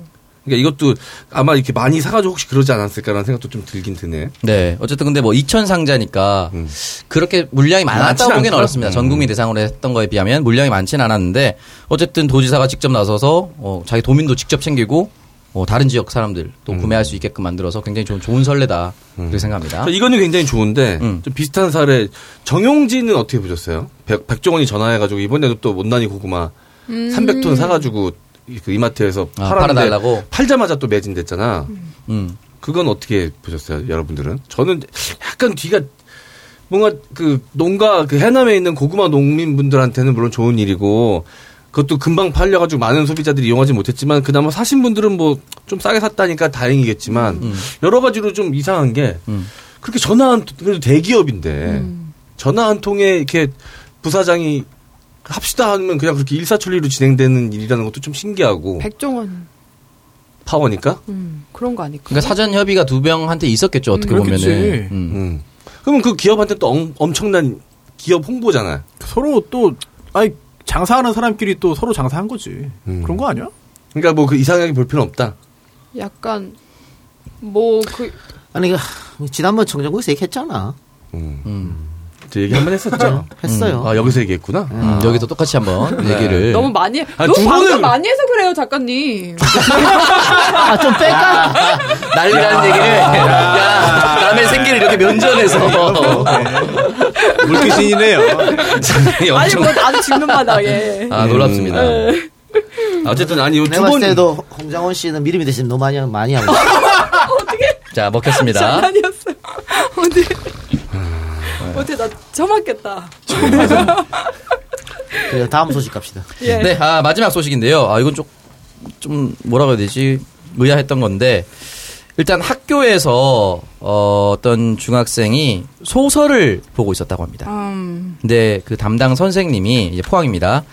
Speaker 6: 그러니까 이것도 아마 이렇게 많이 사가지고 혹시 그러지 않았을까라는 생각도 좀 들긴 드네.
Speaker 3: 네. 어쨌든 근데 뭐 2천 상자니까
Speaker 6: 음.
Speaker 3: 그렇게 물량이 많았다고 보기는. 어렵습니다. 전 국민
Speaker 6: 음.
Speaker 3: 대상으로 했던 거에 비하면 물량이 많지는 않았는데 어쨌든 도지사가 직접 나서서 어, 자기 도민도 직접 챙기고 어, 다른 지역 사람들 또
Speaker 6: 음.
Speaker 3: 구매할 수 있게끔 만들어서 굉장히 좋은, 좋은 설레다 그렇게 생각합니다.
Speaker 6: 자, 이거는 굉장히 좋은데
Speaker 3: 음.
Speaker 6: 좀 비슷한 사례 정용진은 어떻게 보셨어요? 백, 백종원이 전화해가지고 이번에도 또 못난이 고구마 300톤 사가지고 이- 그 이마트에서
Speaker 3: 아,
Speaker 6: 팔았는데
Speaker 3: 팔아달라고?
Speaker 6: 팔자마자 또 매진됐잖아.
Speaker 3: 음.
Speaker 6: 그건 어떻게 보셨어요, 여러분들은? 저는 약간 뒤가 뭔가 그 농가 그 해남에 있는 고구마 농민분들한테는 물론 좋은 일이고 그것도 금방 팔려가지고 많은 소비자들이 이용하지 못했지만 그나마 사신 분들은 뭐 좀 싸게 샀다니까 다행이겠지만 여러 가지로 좀 이상한 게
Speaker 3: 음.
Speaker 6: 그렇게 전화 한 그래도 대기업인데 전화 한 통에 이렇게 부사장이 합시다 하면 그냥 그렇게 일사천리로 진행되는 일이라는 것도 좀 신기하고
Speaker 2: 백종원
Speaker 6: 파워니까.
Speaker 2: 음, 그런 거 아닐까?
Speaker 3: 그러니까 사전 협의가 두 명한테 있었겠죠. 어떻게
Speaker 5: 그렇겠지.
Speaker 3: 보면은. 음.
Speaker 6: 음. 그러면 그 기업한테 또 엄, 엄청난 기업 홍보잖아요.
Speaker 5: 서로 또 아니 장사하는 사람끼리 또 서로 장사한 거지.
Speaker 6: 음.
Speaker 5: 그런 거 아니야?
Speaker 6: 그러니까 뭐 그 이상하게 볼 필요는 없다.
Speaker 2: 약간 뭐 그
Speaker 4: 아니 그 지난번 정정국에서 얘기했잖아.
Speaker 6: 음. 저 얘기 한 번 했었죠.
Speaker 4: 했어요.
Speaker 6: 아 여기서 얘기했구나.
Speaker 3: 음, 여기서 똑같이 한번
Speaker 6: 네.
Speaker 3: 얘기를.
Speaker 2: 너무 많이
Speaker 6: 아,
Speaker 2: 너무
Speaker 6: 두
Speaker 2: 방송
Speaker 6: 번을-
Speaker 2: 많이 해서 그래요 작가님.
Speaker 4: 아, 좀 뺄까?
Speaker 3: 난리라는 얘기를. 야, 남의 생기를 이렇게 면전에서.
Speaker 5: 물귀신이네요.
Speaker 2: 아니. 뭐 나도 죽는 마당에.
Speaker 3: 아, 놀랍습니다.
Speaker 2: 네.
Speaker 6: 어쨌든 아니
Speaker 4: 내가
Speaker 6: 두
Speaker 4: 봤을
Speaker 6: 번.
Speaker 4: 때도 홍장원 씨는 미리미 대신 너무 많이 많이 하고 있어.
Speaker 3: 자, 먹혔습니다.
Speaker 2: 장난이었어요. 어디 어디 나 처맞겠다.
Speaker 4: 그래 다음 소식 갑시다.
Speaker 2: 예.
Speaker 3: 네, 아, 마지막 소식인데요. 아, 이건 좀, 좀, 뭐라고 해야 되지? 의아했던 건데, 일단 학교에서, 어, 어떤 중학생이 소설을 보고 있었다고 합니다.
Speaker 2: 음,
Speaker 3: 근데 그 담당 선생님이, 이제 포항입니다.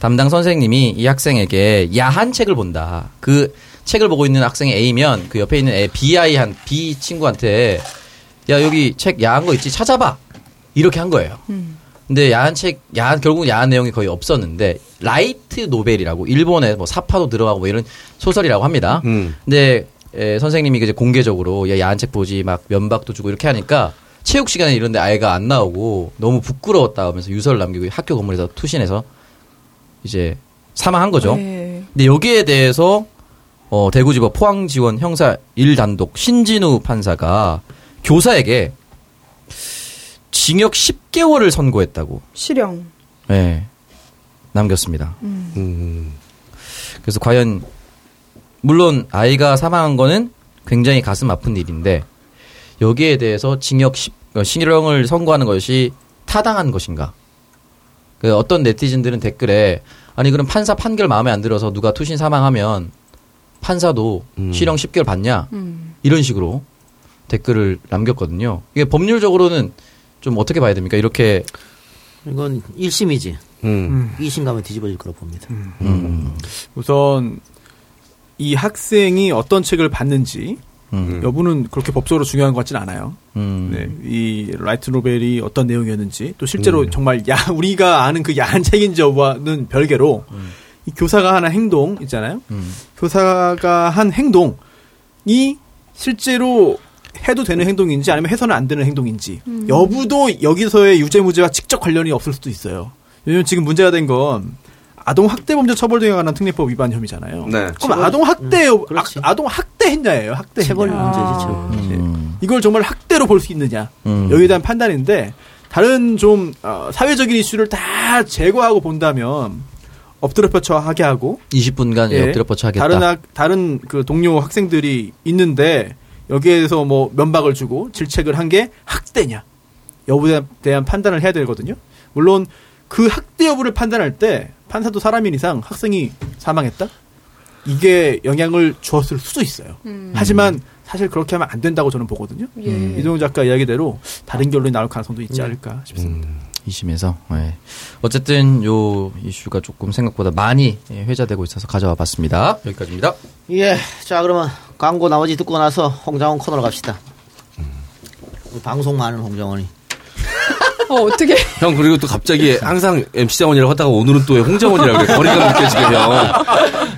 Speaker 3: 담당 선생님이 이 학생에게 야한 책을 본다. 그 책을 보고 있는 학생이 A면 그 옆에 있는 애 BI 한 B 친구한테 야, 여기 책 야한 거 있지? 찾아봐. 이렇게 한 거예요. 근데 야한 책, 야한, 결국 야한 내용이 거의 없었는데, 라이트 노벨이라고, 일본에 뭐 사파도 들어가고 뭐 이런 소설이라고 합니다.
Speaker 6: 음.
Speaker 3: 근데, 에, 선생님이 이제 공개적으로, 야, 야한 책 보지, 막 면박도 주고 이렇게 하니까, 체육 시간에 이런데 아이가 안 나오고, 너무 부끄러웠다 하면서 유서를 남기고 학교 건물에서 투신해서, 이제, 사망한 거죠.
Speaker 2: 네.
Speaker 3: 근데 여기에 대해서, 어, 대구지법 포항지원 형사 1단독 신진우 판사가 교사에게 징역 10개월을 선고했다고,
Speaker 2: 실형.
Speaker 3: 예, 남겼습니다.
Speaker 6: 음.
Speaker 3: 그래서 과연, 물론 아이가 사망한 거는 굉장히 가슴 아픈 일인데, 여기에 대해서 징역 10, 어, 실형을 선고하는 것이 타당한 것인가? 그 어떤 네티즌들은 댓글에, 아니, 그럼 판사 판결 마음에 안 들어서 누가 투신 사망하면 판사도
Speaker 6: 음.
Speaker 3: 실형 10개월 받냐?
Speaker 2: 음.
Speaker 3: 이런 식으로 댓글을 남겼거든요. 이게 법률적으로는 좀 어떻게 봐야 됩니까? 이렇게
Speaker 4: 이건 1심이지.
Speaker 6: 음.
Speaker 4: 2심 가면 뒤집어질 거라 봅니다.
Speaker 3: 음,
Speaker 5: 우선 이 학생이 어떤 책을 봤는지
Speaker 3: 음,
Speaker 5: 여부는 그렇게 법적으로 중요한 것 같진 않아요.
Speaker 3: 음,
Speaker 5: 네, 이 라이트 노벨이 어떤 내용이었는지 또 실제로
Speaker 6: 음.
Speaker 5: 정말 야 우리가 아는 그 야한 책인지 여부와는 별개로 이 교사가 하는 행동 있잖아요.
Speaker 3: 음,
Speaker 5: 교사가 한 행동이 실제로 해도 되는 행동인지 아니면 해서는 안 되는 행동인지 여부도 여기서의 유죄무죄와 직접 관련이 없을 수도 있어요. 왜냐면 지금 문제가 된 건 아동 학대 범죄 처벌 등에 관한 특례법 위반 혐의잖아요.
Speaker 6: 네.
Speaker 5: 그럼 아동 학대
Speaker 4: 음, 그렇지.
Speaker 5: 아, 동 학대 했냐예요. 학대
Speaker 4: 체벌
Speaker 5: 했냐.
Speaker 4: 문제지, 체벌.
Speaker 3: 음,
Speaker 5: 이걸 정말 학대로 볼 수 있느냐
Speaker 3: 음.
Speaker 5: 여기에 대한 판단인데 다른 좀 어, 사회적인 이슈를 다 제거하고 본다면 엎드려 펴쳐 하게 하고
Speaker 3: 20분간
Speaker 5: 예,
Speaker 3: 엎드려 뻗쳐 하겠다.
Speaker 5: 다른 학, 다른 그 동료 학생들이 있는데 여기에서 뭐 면박을 주고 질책을 한 게 학대냐 여부에 대한 판단을 해야 되거든요. 물론 그 학대 여부를 판단할 때 판사도 사람인 이상 학생이 사망했다 이게 영향을 주었을 수도 있어요. 하지만 사실 그렇게 하면 안 된다고 저는 보거든요.
Speaker 2: 예.
Speaker 5: 이동훈 작가 이야기대로 다른 결론이 나올 가능성도 있지 않을까 싶습니다.
Speaker 3: 이심에서 예. 어쨌든 요 이슈가 조금 생각보다 많이 예, 회자되고 있어서 가져와 봤습니다. 여기까지입니다.
Speaker 4: 예, 자 그러면 광고 나머지 듣고 나서 홍장원 코너로 갑시다. 우리 방송 많은 홍장원이.
Speaker 2: 어 어떻게?
Speaker 6: 형 그리고 또 갑자기 항상 MC 장원이라고 하다가 오늘은 또왜 홍장원이라고 그래. 거리감 느껴지게 형.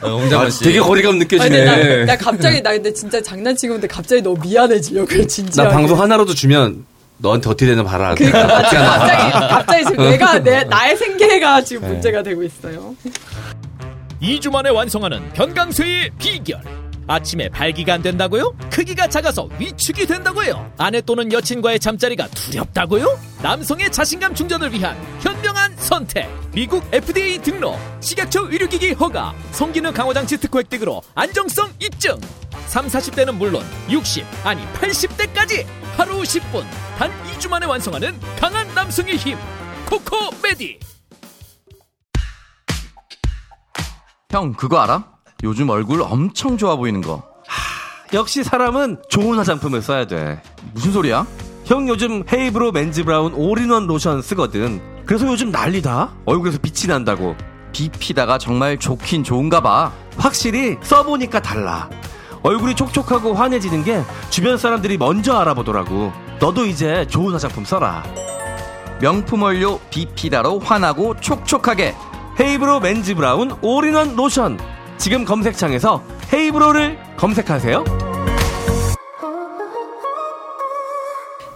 Speaker 3: 홍장원
Speaker 6: 아,
Speaker 3: 씨.
Speaker 6: 되게 거리감
Speaker 2: 아니,
Speaker 6: 느껴지네.
Speaker 2: 나, 나 갑자기 나 근데 진짜 장난치고 근데 갑자기 너무 미안해지려고 그래 진짜.
Speaker 6: 나 방송 하나라도 주면 너한테 어떻게 되나 봐라.
Speaker 2: 그러니까 갑자기 갑자기 지금
Speaker 6: 어.
Speaker 2: 내가 내 나의 생계가 지금
Speaker 6: 네.
Speaker 2: 문제가 되고 있어요.
Speaker 12: 2주 만에 완성하는 견강쇠의 비결. 아침에 발기가 안 된다고요? 크기가 작아서 위축이 된다고요? 아내 또는 여친과의 잠자리가 두렵다고요? 남성의 자신감 충전을 위한 현명한 선택. 미국 FDA 등록, 식약처 의료기기 허가, 성기능 강화장치 특허 획득으로 안정성 입증. 3, 40대는 물론 60, 아니 80대까지 하루 10분, 단 2주 만에 완성하는 강한 남성의 힘. 코코메디.
Speaker 10: 형 그거 알아? 요즘 얼굴 엄청 좋아 보이는 거.
Speaker 6: 역시 사람은
Speaker 10: 좋은 화장품을 써야 돼. 무슨 소리야?
Speaker 6: 형 요즘 헤이브로 맨즈 브라운 올인원 로션 쓰거든.
Speaker 10: 그래서 요즘 난리다. 얼굴에서 빛이 난다고. 비피다가 정말 좋긴 좋은가 봐.
Speaker 6: 확실히 써보니까 달라. 얼굴이 촉촉하고 환해지는 게 주변 사람들이 먼저 알아보더라고. 너도 이제 좋은 화장품 써라.
Speaker 10: 명품 원료 비피다로 환하고 촉촉하게.
Speaker 6: 헤이브로 맨즈 브라운 올인원 로션. 지금 검색창에서 헤이브로를 검색하세요.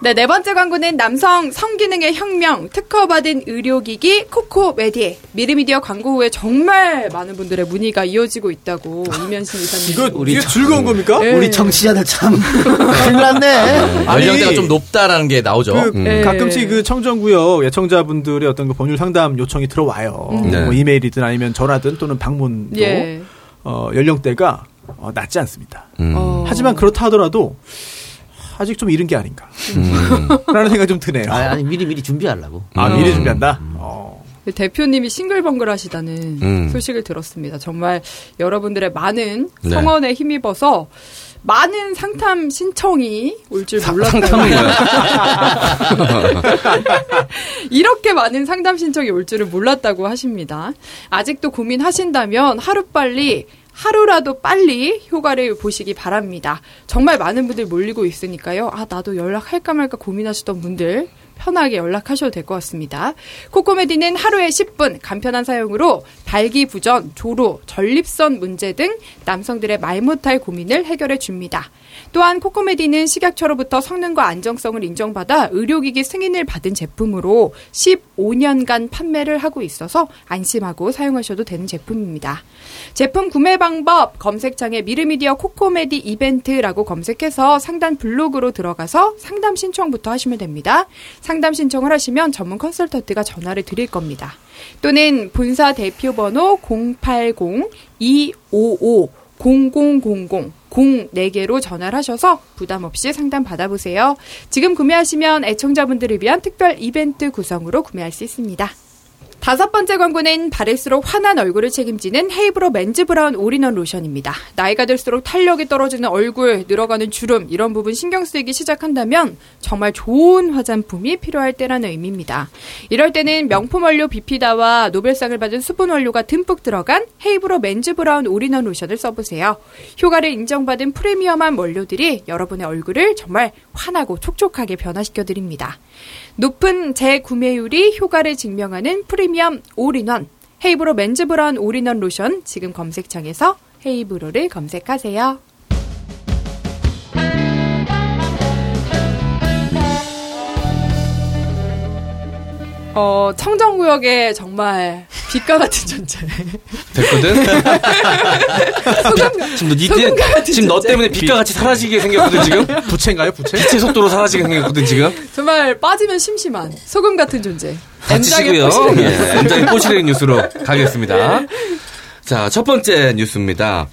Speaker 2: 네, 네 번째 광고는 남성 성기능의 혁명 특허받은 의료기기 코코메디 미르미디어 광고 후에 정말 많은 분들의 문의가 이어지고 있다고 이면신 이사님.
Speaker 5: 이거
Speaker 4: 우리
Speaker 5: 이게
Speaker 4: 참-
Speaker 5: 즐거운 겁니까?
Speaker 2: 네.
Speaker 4: 우리 청취자들 참 큰일 났네.
Speaker 5: 아니,
Speaker 3: 연령대가 좀 높다라는 게 나오죠.
Speaker 5: 그
Speaker 2: 네.
Speaker 5: 가끔씩 그 청정구역 예청자분들의 어떤 그 법률 상담 요청이 들어와요.
Speaker 6: 네.
Speaker 5: 뭐 이메일이든 아니면 전화든 또는 방문도
Speaker 2: 예.
Speaker 5: 어, 연령대가 어, 낮지 않습니다.
Speaker 6: 음.
Speaker 2: 어.
Speaker 5: 하지만 그렇다 하더라도 아직 좀 이른 게 아닌가. 라는 생각이 좀 드네요.
Speaker 4: 아니, 아니 미리 미리 준비하려고.
Speaker 5: 아,
Speaker 6: 음.
Speaker 5: 미리 준비한다? 어.
Speaker 2: 대표님이 싱글벙글 하시다는
Speaker 6: 음.
Speaker 2: 소식을 들었습니다. 정말 여러분들의 많은
Speaker 6: 네.
Speaker 2: 성원에 힘입어서 많은 상담 신청이 올 줄 몰랐다고. 이렇게 많은 상담 신청이 올 줄을 몰랐다고 하십니다. 아직도 고민하신다면 하루빨리 하루라도 빨리 효과를 보시기 바랍니다. 정말 많은 분들 몰리고 있으니까요. 아, 나도 연락할까 말까 고민하시던 분들 편하게 연락하셔도 될 것 같습니다. 코코메디는 하루에 10분 간편한 사용으로 발기부전, 조로, 전립선 문제 등 남성들의 말 못할 고민을 해결해 줍니다. 또한 코코메디는 식약처로부터 성능과 안정성을 인정받아 의료기기 승인을 받은 제품으로 15년간 판매를 하고 있어서 안심하고 사용하셔도 되는 제품입니다. 제품 구매 방법 검색창에 미르미디어 코코메디 이벤트라고 검색해서 상단 블로그로 들어가서 상담 신청부터 하시면 됩니다. 상담 신청을 하시면 전문 컨설턴트가 전화를 드릴 겁니다. 또는 본사 대표 번호 080-255 0000 04개로 전화를 하셔서 부담 없이 상담 받아보세요. 지금 구매하시면 애청자분들을 위한 특별 이벤트 구성으로 구매할 수 있습니다. 다섯 번째 광고는 바를수록 환한 얼굴을 책임지는 헤이브로 맨즈 브라운 올인원 로션입니다. 나이가 들수록 탄력이 떨어지는 얼굴, 늘어가는 주름 이런 부분 신경 쓰이기 시작한다면 정말 좋은 화장품이 필요할 때라는 의미입니다. 이럴 때는 명품 원료 비피다와 노벨상을 받은 수분 원료가 듬뿍 들어간 헤이브로 맨즈 브라운 올인원 로션을 써보세요. 효과를 인정받은 프리미엄한 원료들이 여러분의 얼굴을 정말 환하고 촉촉하게 변화시켜 드립니다. 높은 재구매율이 효과를 증명하는 프리미엄 올인원 헤이브로 맨즈 브라운 올인원 로션 지금 검색창에서 헤이브로를 검색하세요. 어, 청정구역에 정말 빛과 같은 존재.
Speaker 6: 됐거든? 지금 너, 니 지금 너
Speaker 2: 존재.
Speaker 6: 때문에 빛과 같이 사라지게 생겼거든, 지금?
Speaker 5: 부채인가요, 부채?
Speaker 6: 빛의 속도로 사라지게 생겼거든, 지금?
Speaker 2: 정말 빠지면 심심한 소금 같은 존재.
Speaker 6: 다치시고요.
Speaker 2: M장의 포시랭이.
Speaker 6: 예, 뉴스로 가겠습니다. 자, 첫 번째 뉴스입니다.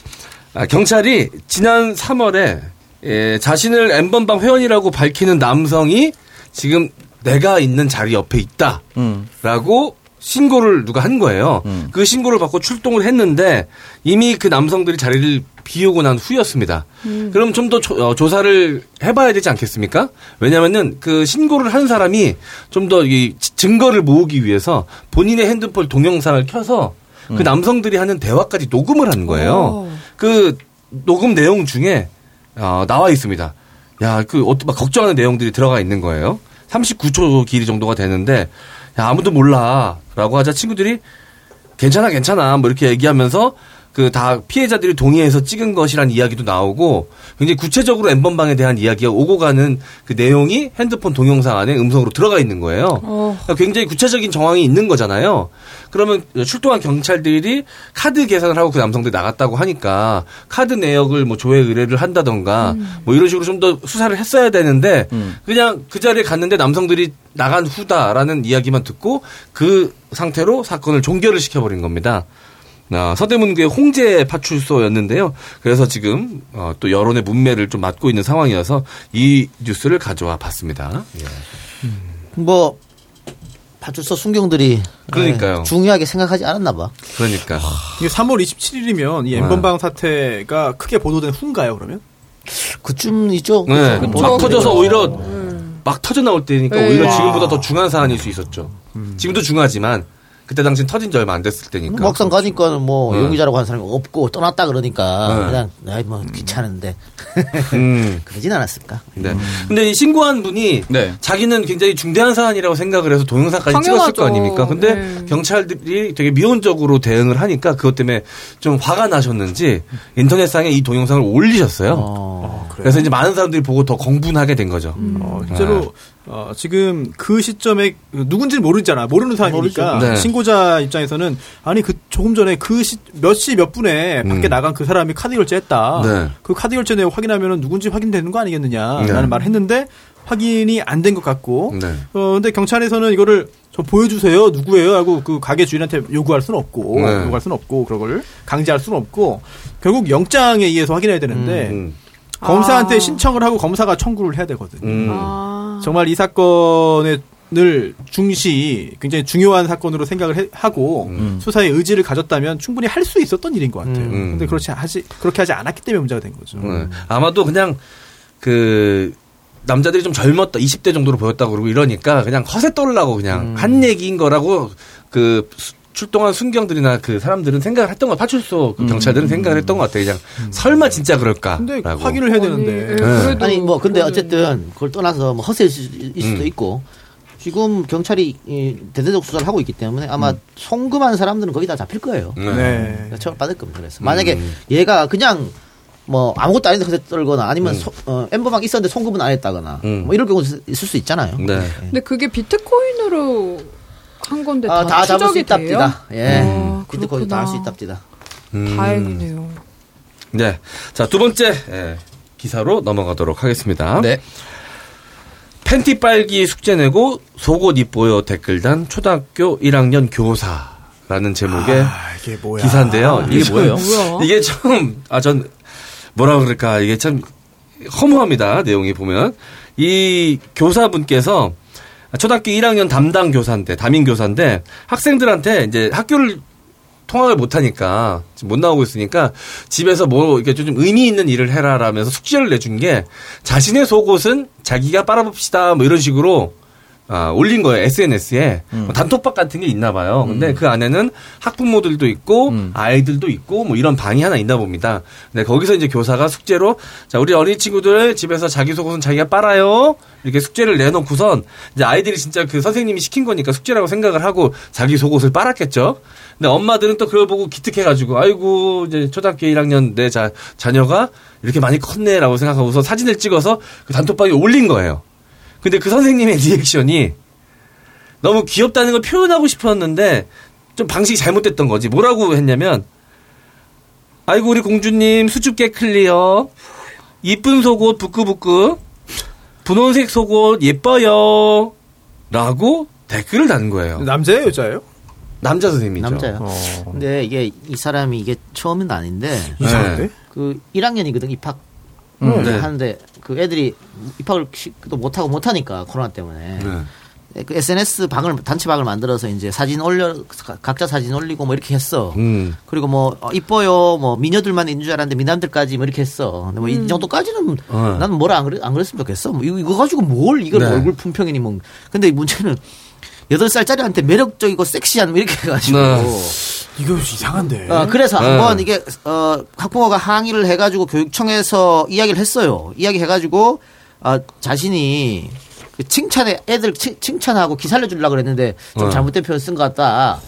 Speaker 6: 아, 경찰이 지난 3월에 예, 자신을 N번방 회원이라고 밝히는 남성이 지금 내가 있는 자리 옆에 있다.
Speaker 3: 음.
Speaker 6: 라고 신고를 누가 한 거예요. 그 신고를 받고 출동을 했는데 이미 그 남성들이 자리를 비우고 난 후였습니다. 그럼 좀 더 조사를 해봐야 되지 않겠습니까? 왜냐면은 그 신고를 한 사람이 좀 더 이 증거를 모으기 위해서 본인의 핸드폰 동영상을 켜서 그 남성들이 하는 대화까지 녹음을 한 거예요. 그 녹음 내용 중에 어, 나와 있습니다. 야, 그, 어, 막 걱정하는 내용들이 들어가 있는 거예요. 39초 길이 정도가 되는데, 야, 아무도 몰라. 라고 하자 친구들이, 괜찮아, 괜찮아. 뭐 이렇게 얘기하면서, 그 다 피해자들이 동의해서 찍은 것이란 이야기도 나오고, 굉장히 구체적으로 엠번방에 대한 이야기가 오고 가는 그 내용이 핸드폰 동영상 안에 음성으로 들어가 있는 거예요. 그러니까 굉장히 구체적인 정황이 있는 거잖아요. 그러면 출동한 경찰들이 카드 계산을 하고 그 남성들이 나갔다고 하니까 카드 내역을 뭐 조회 의뢰를 한다던가 뭐 이런 식으로 좀 더 수사를 했어야 되는데 그냥 그 자리에 갔는데 남성들이 나간 후다라는 이야기만 듣고 그 상태로 사건을 종결을 시켜버린 겁니다. 아, 서대문구의 홍제 파출소였는데요. 그래서 지금 어, 또 여론의 문매를 좀 맡고 있는 상황이어서 이 뉴스를 가져와 봤습니다. 예.
Speaker 4: 뭐 파출소 순경들이
Speaker 6: 그러니까요.
Speaker 4: 예, 중요하게 생각하지 않았나 봐.
Speaker 6: 그러니까
Speaker 5: 이게 3월 27일이면 이
Speaker 6: 네.
Speaker 5: 엠번방 사태가 크게 보도된 후인가요, 그러면?
Speaker 4: 그쯤이죠.
Speaker 6: 네? 막 터져서 오히려 막 터져 나올 때니까
Speaker 5: 네.
Speaker 6: 오히려
Speaker 5: 와.
Speaker 6: 지금보다 더 중한 사안일 수 있었죠. 지금도 중하지만 그때 당시 터진 지 얼마 안 됐을 때니까.
Speaker 4: 막상 가니까는 뭐
Speaker 6: 네.
Speaker 4: 용의자라고 하는 사람이 없고 떠났다 그러니까
Speaker 6: 네.
Speaker 4: 그냥 아이 뭐 귀찮은데
Speaker 6: 음.
Speaker 4: 그러진 않았을까?
Speaker 6: 네. 근데 이 신고한 분이 자기는 굉장히 중대한 사안이라고 생각을 해서 동영상까지 찍었을 거
Speaker 2: 당연하죠.
Speaker 6: 아닙니까? 근데
Speaker 2: 네.
Speaker 6: 경찰들이 되게 미온적으로 대응을 하니까 그것 때문에 좀 화가 나셨는지 인터넷상에 이 동영상을 올리셨어요. 그래서 이제 많은 사람들이 보고 더 공분하게 된 거죠.
Speaker 5: 어, 실제로 어, 지금 그 시점에 누군지는 모르잖아. 모르는 사람이니까.
Speaker 6: 네.
Speaker 5: 신고자 입장에서는 아니 그 조금 전에 그 몇 시몇 분에 밖에
Speaker 6: 음.
Speaker 5: 나간 그 사람이 카드 결제했다.
Speaker 6: 네.
Speaker 5: 그 카드 결제 내역 확인하면 누군지 확인되는 거 아니겠느냐라는
Speaker 6: 네.
Speaker 5: 말을 했는데 확인이 안 된 것 같고
Speaker 6: 네.
Speaker 5: 어 근데 경찰에서는 이거를 저 보여주세요 누구예요 하고 그 가게 주인한테 요구할 수는 없고
Speaker 6: 네.
Speaker 5: 요구할 수는 없고 그걸 강제할 수는 없고 결국 영장에 의해서 확인해야 되는데
Speaker 6: 음.
Speaker 5: 검사한테
Speaker 2: 아.
Speaker 5: 신청을 하고 검사가 청구를 해야 되거든요.
Speaker 6: 음.
Speaker 2: 아.
Speaker 5: 정말 이 사건을 중시 굉장히 중요한 사건으로 생각을 해- 하고 수사의 의지를 가졌다면 충분히 할 수 있었던 일인 것 같아요.
Speaker 6: 음.
Speaker 5: 근데 그렇지 하지 그렇게 하지 않았기 때문에 문제가 된 거죠.
Speaker 6: 네. 아마도 그냥 그 남자들이 좀 젊었다 20대 정도로 보였다고 그러고 이러니까 그냥 허세 떨라고 그냥 한 얘기인 거라고 그 수- 출동한 순경들이나 그 사람들은 생각을 했던 것 파출소 그 경찰들은 생각을 했던 것 같아요. 그냥 설마 진짜 그럴까?
Speaker 5: 근데
Speaker 6: 라고.
Speaker 5: 확인을 해야 되는데.
Speaker 6: 네.
Speaker 4: 아니 뭐 근데 어쨌든 그걸 떠나서 뭐 허세일 수- 수도
Speaker 6: 음.
Speaker 4: 있고 지금 경찰이 이 대대적 수사를 하고 있기 때문에 아마
Speaker 6: 음.
Speaker 4: 송금한 사람들은 거의 다 잡힐 거예요.
Speaker 5: 네.
Speaker 4: 그러니까 처벌 받을 겁니다. 그래서 만약에
Speaker 6: 음.
Speaker 4: 얘가 그냥 뭐 아무것도 아닌데 허세 떨거나 아니면
Speaker 6: 음.
Speaker 4: 소- 어, 엠버방 있었는데 송금은 안 했다거나
Speaker 6: 음.
Speaker 4: 뭐 이럴 경우 있을 수 있잖아요.
Speaker 6: 네.
Speaker 2: 근데 그게 비트코인으로 한 건데
Speaker 4: 아,
Speaker 2: 다,
Speaker 4: 다 잡을 수? 있답니다. 예.
Speaker 2: 아,
Speaker 4: 비트코인 다할 수. 있답니다.
Speaker 6: 음.
Speaker 2: 다행이네요.
Speaker 6: 네. 자, 두 번째 예, 기사로 넘어가도록 하겠습니다.
Speaker 3: 네.
Speaker 6: 팬티 빨기 숙제 내고 속옷 입보여 댓글 단 초등학교 1학년 교사라는 제목의
Speaker 5: 아, 이게 뭐야?
Speaker 6: 기사인데요. 이게 뭐예요?
Speaker 2: 뭐야?
Speaker 6: 이게 좀, 아, 전, 뭐라 그럴까. 이게 참 허무합니다. 내용이 보면. 이 교사분께서 초등학교 1학년 담당 교사인데, 담임 교사인데, 학생들한테 이제 학교를 통학을 못하니까, 못 나오고 있으니까, 집에서 뭐, 이렇게 좀 의미 있는 일을 해라라면서 숙제를 내준 게, 자신의 속옷은 자기가 빨아봅시다, 뭐 이런 식으로, 아, 올린 거예요, SNS에. 뭐 단톡방 같은 게 있나 봐요. 근데 그 안에는 학부모들도 있고, 아이들도 있고, 뭐 이런 방이 하나 있나 봅니다. 근데 거기서 이제 교사가 숙제로, 자, 우리 어린 친구들 집에서 자기 속옷은 자기가 빨아요. 이렇게 숙제를 내놓고선, 이제 아이들이 진짜 그 선생님이 시킨 거니까 숙제라고 생각을 하고 자기 속옷을 빨았겠죠. 근데 엄마들은 또 그걸 보고 기특해가지고, 아이고, 이제 초등학교 1학년 내 자, 자녀가 이렇게 많이 컸네라고 생각하고서 사진을 찍어서 그 단톡방에 올린 거예요. 근데 그 선생님의 리액션이 너무 귀엽다는 걸 표현하고 싶었는데 좀 방식이 잘못됐던 거지. 뭐라고 했냐면 아이고 우리 공주님 수줍게 클리어 이쁜 속옷 부끄부끄 분홍색 속옷 예뻐요 라고 댓글을 다는 거예요.
Speaker 5: 남자예요, 여자예요?
Speaker 6: 남자 선생님이죠.
Speaker 4: 남자요.
Speaker 5: 어.
Speaker 4: 근데 이게 이 사람이 이게 처음은 아닌데
Speaker 5: 이상한데?
Speaker 4: 그 1학년이거든 입학
Speaker 6: 음, 네.
Speaker 4: 하는데 그 애들이 입학을 시- 또 못하고 못하니까 코로나 때문에
Speaker 6: 네.
Speaker 4: 그 SNS 방을 단체 방을 만들어서 이제 사진 올려 가- 각자 사진 올리고 뭐 이렇게 했어.
Speaker 6: 음.
Speaker 4: 그리고 뭐 어, 이뻐요 뭐 미녀들만 있는 줄 알았는데 미남들까지 뭐 이렇게 했어. 근데 뭐이 정도까지는
Speaker 6: 어.
Speaker 4: 나는 뭐라 안, 그랬, 안 그랬으면 좋겠어. 뭐 이거, 이거 가지고 뭘 이걸
Speaker 6: 네.
Speaker 4: 얼굴 품평이니 뭐. 근데 문제는 여덟 살짜리한테 매력적이고 섹시한 뭐 이렇게 해가지고.
Speaker 6: 네.
Speaker 5: 이거 이상한데.
Speaker 4: 어, 그래서
Speaker 6: 네.
Speaker 4: 한번 이게 어 학부모가 항의를 해가지고 교육청에서 이야기를 했어요. 이야기 해가지고 아 자신이 그 칭찬에 애들 칭, 칭찬하고 기살려 주려고 그랬는데 좀
Speaker 6: 네.
Speaker 4: 잘못된 표현 쓴 것 같다.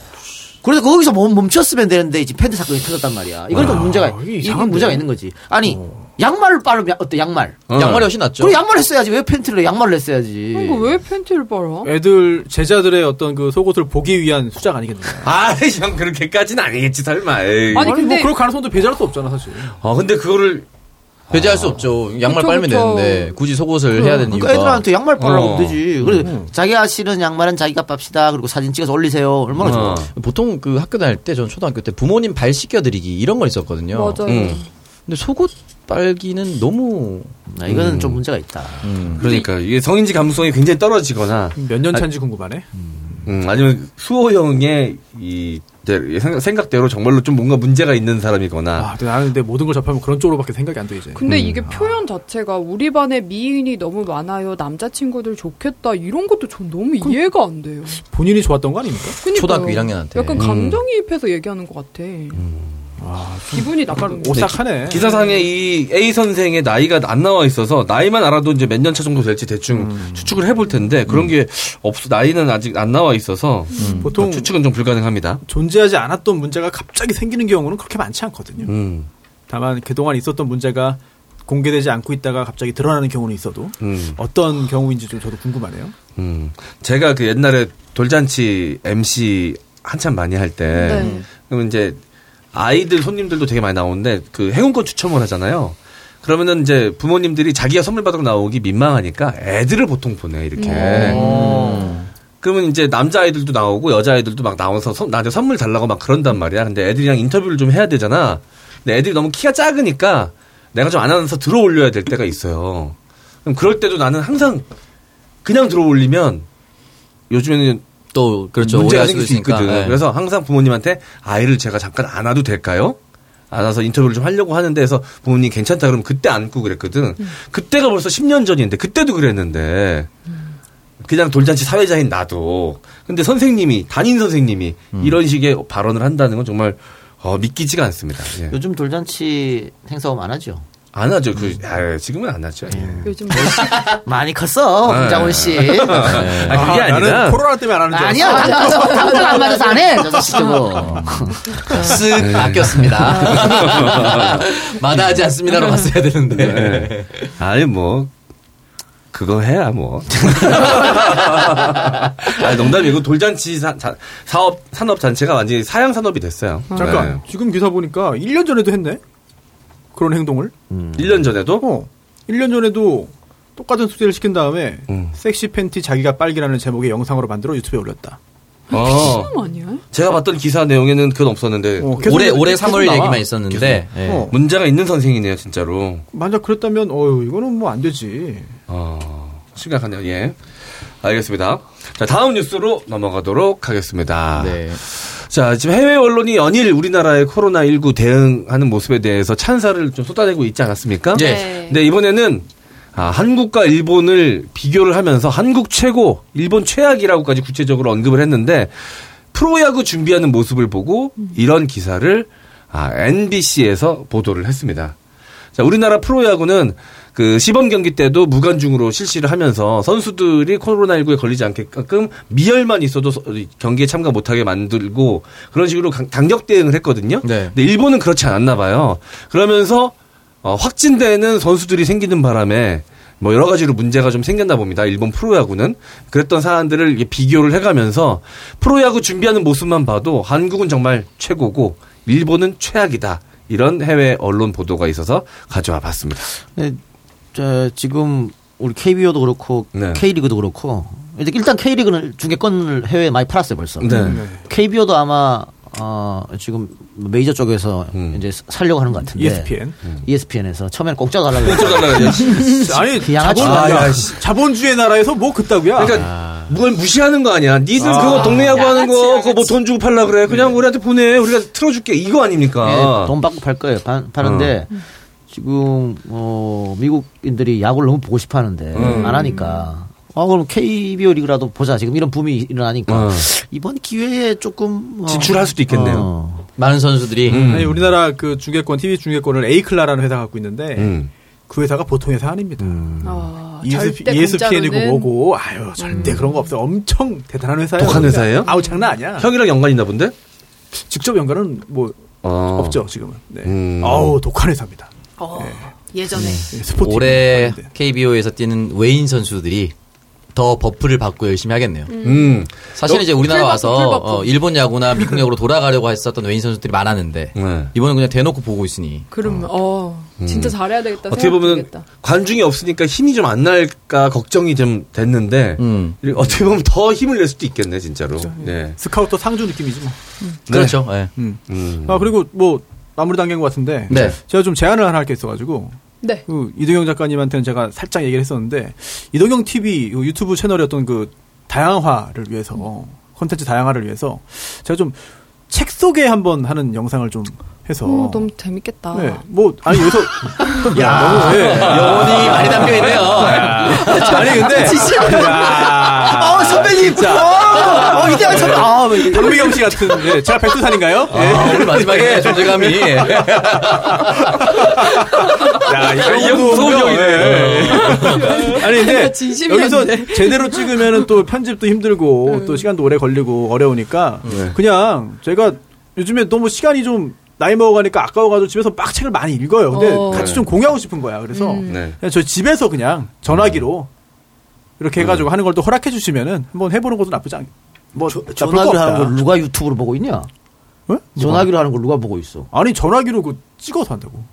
Speaker 4: 그래서 거기서 멈- 멈췄으면 되는데 이제 팬트 사건이 터졌단 말이야. 이건 좀
Speaker 5: 아,
Speaker 4: 문제가
Speaker 5: 이게?
Speaker 4: 문제가 있는 거지. 아니 양말을 빨으면 어때 양말?
Speaker 6: 어.
Speaker 3: 양말이 훨씬 낫죠.
Speaker 4: 그럼 양말 했어야지 왜 팬티를 양말을 했어야지.
Speaker 2: 이거 왜 팬티를 빨아?
Speaker 5: 애들 제자들의 어떤 그 속옷을 보기 위한 수작 아니겠느냐.
Speaker 6: 아이, 형 그렇게까지는 아니겠지 설마. 에이.
Speaker 2: 아니,
Speaker 5: 아니,
Speaker 2: 근데-
Speaker 5: 뭐 그럴 가능성도 배제할 수 없잖아 사실.
Speaker 6: 어 근데 그거를
Speaker 3: 배제할 수 없죠. 양말
Speaker 2: 그쵸,
Speaker 3: 빨면
Speaker 2: 그쵸.
Speaker 3: 되는데 굳이 속옷을 해야 되는
Speaker 4: 그러니까
Speaker 3: 이유가
Speaker 4: 애들한테 양말 빨라고
Speaker 6: 어.
Speaker 4: 되지. 그래 자기가 싫은 양말은 자기가 빱시다. 그리고 사진 찍어서 올리세요. 얼마나 좋아.
Speaker 6: 어.
Speaker 3: 보통 그 학교 다닐 때, 전 초등학교 때 부모님 발 씻겨드리기 이런 거 있었거든요.
Speaker 2: 맞아요.
Speaker 6: 음.
Speaker 3: 근데 속옷 빨기는 너무
Speaker 4: 아, 이거는
Speaker 6: 음.
Speaker 4: 좀 문제가 있다.
Speaker 3: 음,
Speaker 6: 그러니까 이게 성인지 감수성이 굉장히 떨어지거나
Speaker 5: 몇 년 차인지 궁금하네.
Speaker 6: 음, 아니면 수호 형의 이 생각- 생각대로 정말로 좀 뭔가 문제가 있는 사람이거나
Speaker 5: 아, 근데 나는 근데 모든 걸 접하면 그런 쪽으로밖에 생각이 안돼 이제.
Speaker 2: 근데
Speaker 6: 음.
Speaker 2: 이게 표현 자체가 우리 반에 미인이 너무 많아요. 남자친구들 좋겠다. 이런 것도 전 너무 이해가 안 돼요.
Speaker 5: 본인이 좋았던 거 아닙니까?
Speaker 2: 그러니까요.
Speaker 3: 초등학교 1학년한테.
Speaker 2: 약간
Speaker 6: 음.
Speaker 2: 감정이입해서 얘기하는 것 같아. 기분이 나빠는 거.
Speaker 5: 오싹하네.
Speaker 6: 기사상에 이 A 선생의 나이가 안 나와 있어서 나이만 알아도 이제 몇 년 차 정도 될지 대충 추측을 해볼 텐데 그런 게 없어 나이는 아직 안 나와 있어서
Speaker 5: 보통
Speaker 6: 추측은 좀 불가능합니다.
Speaker 5: 존재하지 않았던 문제가 갑자기 생기는 경우는 그렇게 많지 않거든요.
Speaker 6: 음,
Speaker 5: 다만 그동안 있었던 문제가 공개되지 않고 있다가 갑자기 드러나는 경우는 있어도
Speaker 6: 음,
Speaker 5: 어떤 경우인지 좀 저도 궁금하네요.
Speaker 6: 음. 제가 그 옛날에 돌잔치 MC 한참 많이 할 때
Speaker 2: 네.
Speaker 6: 그러면 이제 아이들 손님들도 되게 많이 나오는데 그 행운권 추첨을 하잖아요. 그러면은 이제 부모님들이 자기가 선물 받으러 나오기 민망하니까 애들을 보통 보내 이렇게. 그러면 이제 남자 아이들도 나오고 여자 아이들도 막 나와서 선- 나한테 선물 달라고 막 그런단 말이야. 근데 애들이랑 인터뷰를 좀 해야 되잖아. 근데 애들이 너무 키가 작으니까 내가 좀 안아서 들어 올려야 될 때가 있어요. 그럼 그럴 때도 나는 항상 그냥 들어 올리면 요즘에는
Speaker 3: 또 그렇죠.
Speaker 6: 문제가 생길
Speaker 3: 수
Speaker 6: 있거든.
Speaker 3: 네.
Speaker 6: 그래서 항상 부모님한테 아이를 제가 잠깐 안아도 될까요? 안아서 인터뷰를 좀 하려고 하는데 해서 부모님 괜찮다 그러면 그때 안고 그랬거든. 그때가 벌써 10년 전인데 그때도 그랬는데 그냥 돌잔치 사회자인 나도. 근데 선생님이 담임 선생님이 이런 식의 발언을 한다는 건 정말 어, 믿기지가 않습니다. 예.
Speaker 4: 요즘 돌잔치 행사 오면 안 하죠.
Speaker 6: 안 하죠. 그 아, 지금은 안 하죠. 예.
Speaker 2: 요즘
Speaker 4: 많이 컸어,
Speaker 6: 네.
Speaker 4: 김장훈 씨.
Speaker 6: 아, 그게 아니라
Speaker 5: 나는 코로나 때문에 안 하는 줄
Speaker 4: 아니야,
Speaker 5: 알았어.
Speaker 4: 당장 안 맞아서 안 해. 저 자식 저거.
Speaker 3: 쓱 아꼈습니다. 마다하지 않습니다로 갔어야 되는데.
Speaker 6: 네. 아니 뭐 그거 해야 뭐. 아니, 농담이고 돌잔치 사, 자- 사업 산업 잔치가 완전히 사양 산업이 됐어요.
Speaker 5: 잠깐 지금 기사 보니까 1년 전에도 했네. 그런 행동을.
Speaker 6: 네. 1년 전에도
Speaker 5: 어. 1년 전에도 똑같은 수제를 시킨 다음에
Speaker 6: 음.
Speaker 5: 섹시 팬티 자기가 빨기라는 제목의 영상으로 만들어 유튜브에 올렸다.
Speaker 6: 어,
Speaker 2: 사람 아니야?
Speaker 6: 제가 봤던 기사 내용에는 그건 없었는데
Speaker 5: 어, 계속
Speaker 3: 올해 올해
Speaker 5: 계속
Speaker 3: 3월
Speaker 5: 나와.
Speaker 3: 얘기만 있었는데. 예.
Speaker 5: 어.
Speaker 6: 문제가 있는 선생이네요, 진짜로.
Speaker 5: 만약 그랬다면 어유 이거는 뭐 안 되지.
Speaker 6: 어, 심각하네요. 예. 알겠습니다. 자, 다음 뉴스로 넘어가도록 하겠습니다.
Speaker 3: 네.
Speaker 6: 자, 지금 해외 언론이 연일 우리나라의 코로나19 대응하는 모습에 대해서 찬사를 좀 쏟아내고 있지 않았습니까?
Speaker 3: 네.
Speaker 6: 근데 이번에는 아, 한국과 일본을 비교를 하면서 한국 최고, 일본 최악이라고까지 구체적으로 언급을 했는데 프로야구 준비하는 모습을 보고 이런 기사를 아, NBC에서 보도를 했습니다. 자, 우리나라 프로야구는 그 시범 경기 때도 무관중으로 실시를 하면서 선수들이 코로나19에 걸리지 않게끔 미열만 있어도 서- 경기에 참가 못하게 만들고 그런 식으로 강- 강력 대응을 했거든요.
Speaker 3: 네.
Speaker 6: 근데 일본은 그렇지 않았나 봐요. 그러면서 어, 확진되는 선수들이 생기는 바람에 뭐 여러 가지로 문제가 좀 생겼나 봅니다. 일본 프로야구는 그랬던 사안들을 이게 비교를 해가면서 프로야구 준비하는 모습만 봐도 한국은 정말 최고고 일본은 최악이다. 이런 해외 언론 보도가 있어서 가져와 봤습니다.
Speaker 4: 네, 저, 지금 우리 KBO도 그렇고
Speaker 6: 네.
Speaker 4: K리그도 그렇고 일단- 일단 K리그는 중계권을 해외에 많이 팔았어요 벌써.
Speaker 6: 네.
Speaker 4: KBO도 아마 어, 지금 메이저 쪽에서
Speaker 6: 음.
Speaker 4: 이제 살려고 하는 것 같은데.
Speaker 5: ESPN.
Speaker 4: ESPN에서 처음에는 공짜 달라고.
Speaker 6: 공짜 달라고.
Speaker 5: 아니
Speaker 4: 그 양아치
Speaker 5: 자본,
Speaker 6: 아.
Speaker 5: 자본주의 나라에서 뭐 그따구야.
Speaker 6: 그러니까 뭘 무시하는 거 아니야. 니들
Speaker 5: 아.
Speaker 6: 그거 동네 야구 하는 거 그거 뭐 돈 주고 팔라 그래. 그냥 우리한테 보내. 우리가 틀어줄게. 이거 아닙니까?
Speaker 4: 예, 돈 받고 팔 거예요. 파, 파는데 지금 어, 미국인들이 야구를 너무 보고 싶어 하는데
Speaker 6: 음.
Speaker 4: 안 하니까. 아, 그럼 KBO 리그라도 보자. 지금 이런 붐이 일어나니까
Speaker 6: 어.
Speaker 4: 이번 기회에 조금 어,
Speaker 6: 진출할 수도 있겠네요.
Speaker 4: 어,
Speaker 3: 많은 선수들이
Speaker 6: 음.
Speaker 5: 아니, 우리나라 그 중계권 TV 중계권을 에이클라라는 회사가 갖고 있는데
Speaker 6: 음.
Speaker 5: 그 회사가 보통 회사 아닙니다.
Speaker 2: 아,
Speaker 5: ESP,
Speaker 2: 절대
Speaker 5: ESPN이고 뭐고 아유 절대 그런 거 없어요. 엄청 대단한 회사예요.
Speaker 6: 독한 회사예요?
Speaker 5: 아우 장난 아니야.
Speaker 6: 형이랑 연관 있나 본데?
Speaker 5: 직접 연관은 뭐
Speaker 6: 어.
Speaker 5: 없죠 지금은. 네.
Speaker 6: 음.
Speaker 5: 아우 독한 회사입니다.
Speaker 2: 어, 예 전에
Speaker 5: 네, 스포츠
Speaker 3: 올해. KBO에서 뛰는 외인 선수들이 더 buff를 받고 열심히 하겠네요.
Speaker 6: 음.
Speaker 3: 사실은 이제 우리나라
Speaker 2: full buff,
Speaker 3: 와서
Speaker 2: full buff.
Speaker 3: 어, 일본 야구나 미국 야구로 돌아가려고 했었던 외인 선수들이 많았는데
Speaker 6: 네.
Speaker 3: 이번엔 그냥 대놓고 보고 있으니
Speaker 2: 그러면 어, 진짜 잘해야 되겠다.
Speaker 6: 어떻게 보면
Speaker 2: 생각되겠다.
Speaker 6: 관중이 없으니까 힘이 좀 안 날까 걱정이 좀 됐는데
Speaker 3: 음.
Speaker 6: 어떻게 보면 더 힘을 낼 수도 있겠네 진짜로. 네.
Speaker 5: 스카우터 상주 느낌이지 뭐.
Speaker 3: 그렇죠. 예.
Speaker 5: 음.
Speaker 6: 음.
Speaker 5: 아 그리고 뭐 마무리 단계인 것 같은데
Speaker 3: 네.
Speaker 5: 제가 좀 제안을 하나 할 게 있어가지고
Speaker 2: 네.
Speaker 5: 그 이동영 작가님한테는 제가 살짝 얘기를 했었는데 이동영 TV 그 유튜브 채널의 어떤 그 다양화를 위해서 콘텐츠 다양화를 위해서 제가 좀 책 소개 한번 하는 영상을 좀 해서
Speaker 2: 어, 너무 재밌겠다.
Speaker 5: 네, 뭐 아니 여기서
Speaker 3: 야,
Speaker 5: 너무, 네.
Speaker 3: 영혼이 많이 담겨 있네요.
Speaker 5: 아니 근데 야.
Speaker 4: 어, 선배님! 어, 어, 이대한 선배! 아, 뭐.
Speaker 5: 박미경 씨 같은 네, 제가 백두산인가요? 예.
Speaker 3: 아, 오늘 마지막에 존재감이.
Speaker 5: 야,
Speaker 6: 이형
Speaker 5: 이거
Speaker 6: 무서운 형이네.
Speaker 5: 예. 아니 근데. 여기서 제대로 찍으면은 또 편집도 힘들고 또 시간도 오래 걸리고 어려우니까
Speaker 6: 네.
Speaker 5: 그냥 제가 요즘에 너무 시간이 좀 나이 먹어가니까 아까워가지고 집에서 막 책을 많이 읽어요. 근데
Speaker 2: 어.
Speaker 5: 같이 좀 공유하고 싶은 거야. 그래서
Speaker 2: 음.
Speaker 6: 네.
Speaker 5: 그냥 저 집에서 그냥 전화기로 이렇게 해가지고 하는 걸 또 허락해 주시면은 한번 해보는 것도 나쁘지 않. 뭐
Speaker 4: 전화기로
Speaker 5: 없다.
Speaker 4: 하는 걸 누가 유튜브로 보고 있냐?
Speaker 5: 어?
Speaker 4: 전화기로 하는 걸 누가 보고 있어?
Speaker 5: 아니 전화기로 그 찍어서 한다고.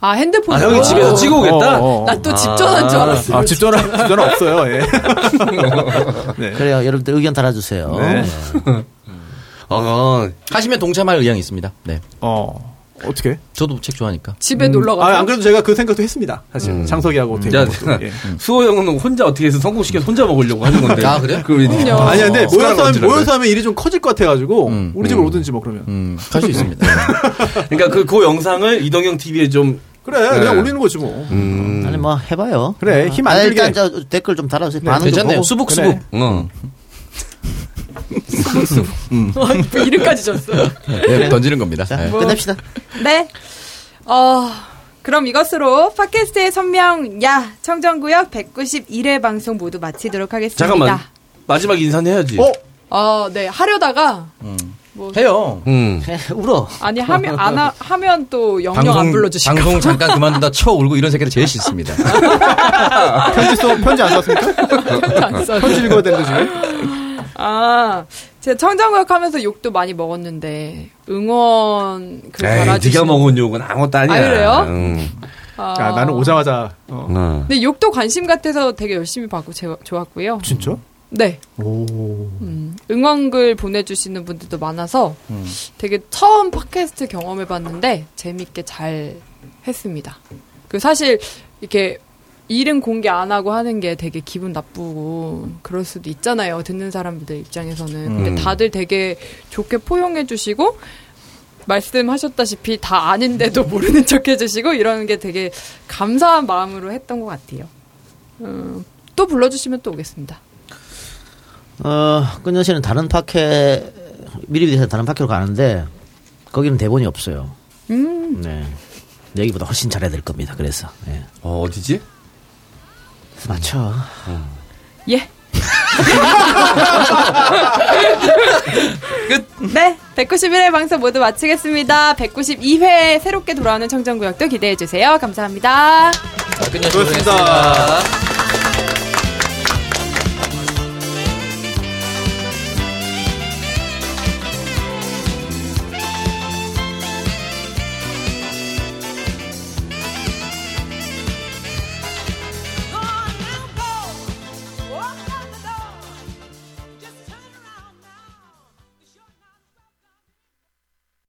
Speaker 2: 아 핸드폰.
Speaker 6: 아, 형이 집에서 찍어 오겠다?
Speaker 2: 나또 집 전화인 줄 알았어.
Speaker 5: 아, 집 전화, 집 전화 없어요, 예. 네.
Speaker 4: 그래요. 여러분들 의견 달아주세요.
Speaker 5: 네.
Speaker 6: 어,
Speaker 3: 하시면 동참할 의향이 있습니다. 네.
Speaker 5: 어, 어떻게?
Speaker 3: 저도 책 좋아하니까.
Speaker 2: 집에 놀러 가서.
Speaker 5: 아, 안 그래도 제가 그 생각도 했습니다. 사실.
Speaker 6: 음.
Speaker 5: 창석이하고 어떻게.
Speaker 6: 야,
Speaker 5: 보면 또, 예.
Speaker 6: 수호 형은 혼자 어떻게 해서 성공시켜서 혼자 먹으려고 하는 건데.
Speaker 3: 아, 그래요?
Speaker 6: 그
Speaker 2: 그럼요.
Speaker 5: 아니, 근데
Speaker 6: 어,
Speaker 5: 모여서 하면? 모여서 하면 일이 좀 커질 것 같아가지고,
Speaker 3: 음.
Speaker 5: 우리 집을
Speaker 6: 음.
Speaker 5: 오든지 뭐 그러면.
Speaker 3: 음, 할수 있습니다.
Speaker 6: 그러니까 그, 그 영상을 이동형 TV에 좀,
Speaker 5: 그래,
Speaker 6: 네.
Speaker 5: 그냥 올리는 거지 뭐.
Speaker 6: 음.
Speaker 4: 아니, 뭐, 해봐요.
Speaker 5: 그래, 힘안
Speaker 4: 아,
Speaker 5: 들게.
Speaker 4: 일단 저 댓글 좀 달아주세요.
Speaker 5: 네,
Speaker 4: 반응 좀
Speaker 3: 괜찮네요.
Speaker 4: 보고.
Speaker 3: 수북 수북.
Speaker 6: 어.
Speaker 2: 뭐 이름까지 줬어.
Speaker 3: 네, 던지는 겁니다.
Speaker 4: 자,
Speaker 3: 네.
Speaker 4: 끝냅시다.
Speaker 2: 네. 어, 그럼 이것으로 팟캐스트의 선명, 야, 청정구역 191회 방송 모두 마치도록 하겠습니다.
Speaker 6: 잠깐만. 마지막 인사는 해야지.
Speaker 5: 어?
Speaker 2: 어, 네. 하려다가,
Speaker 3: 해요.
Speaker 6: 음.
Speaker 4: 울어.
Speaker 2: 아니, 하면, 안 하, 하면 또 영영 안
Speaker 3: 방송,
Speaker 2: 불러주실까
Speaker 3: 방송 잠깐 그만둔다 쳐 울고 이런 새끼들 제일 싫습니다.
Speaker 5: 편지 써, 편지 안 썼습니까? 편지 읽어야 되는데 지금.
Speaker 2: 아, 제가 청정구역 하면서 욕도 많이 먹었는데, 응원, 그,
Speaker 6: 에이, 네가 먹은 욕은 아무것도 아니야.
Speaker 2: 아, 그래요?
Speaker 6: 음.
Speaker 2: 아,
Speaker 5: 야, 나는 오자마자, 어.
Speaker 6: 어.
Speaker 2: 근데 욕도 관심 같아서 되게 열심히 받고 제, 좋았고요.
Speaker 5: 진짜?
Speaker 2: 네.
Speaker 5: 오.
Speaker 2: 음, 응원글 보내주시는 분들도 많아서 되게 처음 팟캐스트 경험해봤는데 재밌게 잘 했습니다. 그 사실 이렇게 이름 공개 안 하고 하는 게 되게 기분 나쁘고 그럴 수도 있잖아요. 듣는 사람들 입장에서는.
Speaker 6: 음.
Speaker 2: 근데 다들 되게 좋게 포용해 주시고 말씀하셨다시피 다 아는데도 모르는 척 해주시고 이러는 게 되게 감사한 마음으로 했던 것 같아요. 음, 또 불러주시면 또 오겠습니다.
Speaker 4: 어, 끈현 씨는 다른 파케, 미리 비해서 다른 파케로 가는데, 거기는 대본이 없어요.
Speaker 2: 음.
Speaker 4: 네. 여기보다 훨씬 잘해야 될 겁니다. 그래서. 네.
Speaker 6: 어, 어디지?
Speaker 4: 맞죠.
Speaker 2: 예. 네, 191회 방송 모두 마치겠습니다. 192회 새롭게 돌아오는 청정구역도 기대해 주세요. 감사합니다.
Speaker 5: 수고했습니다.
Speaker 3: 하겠습니다.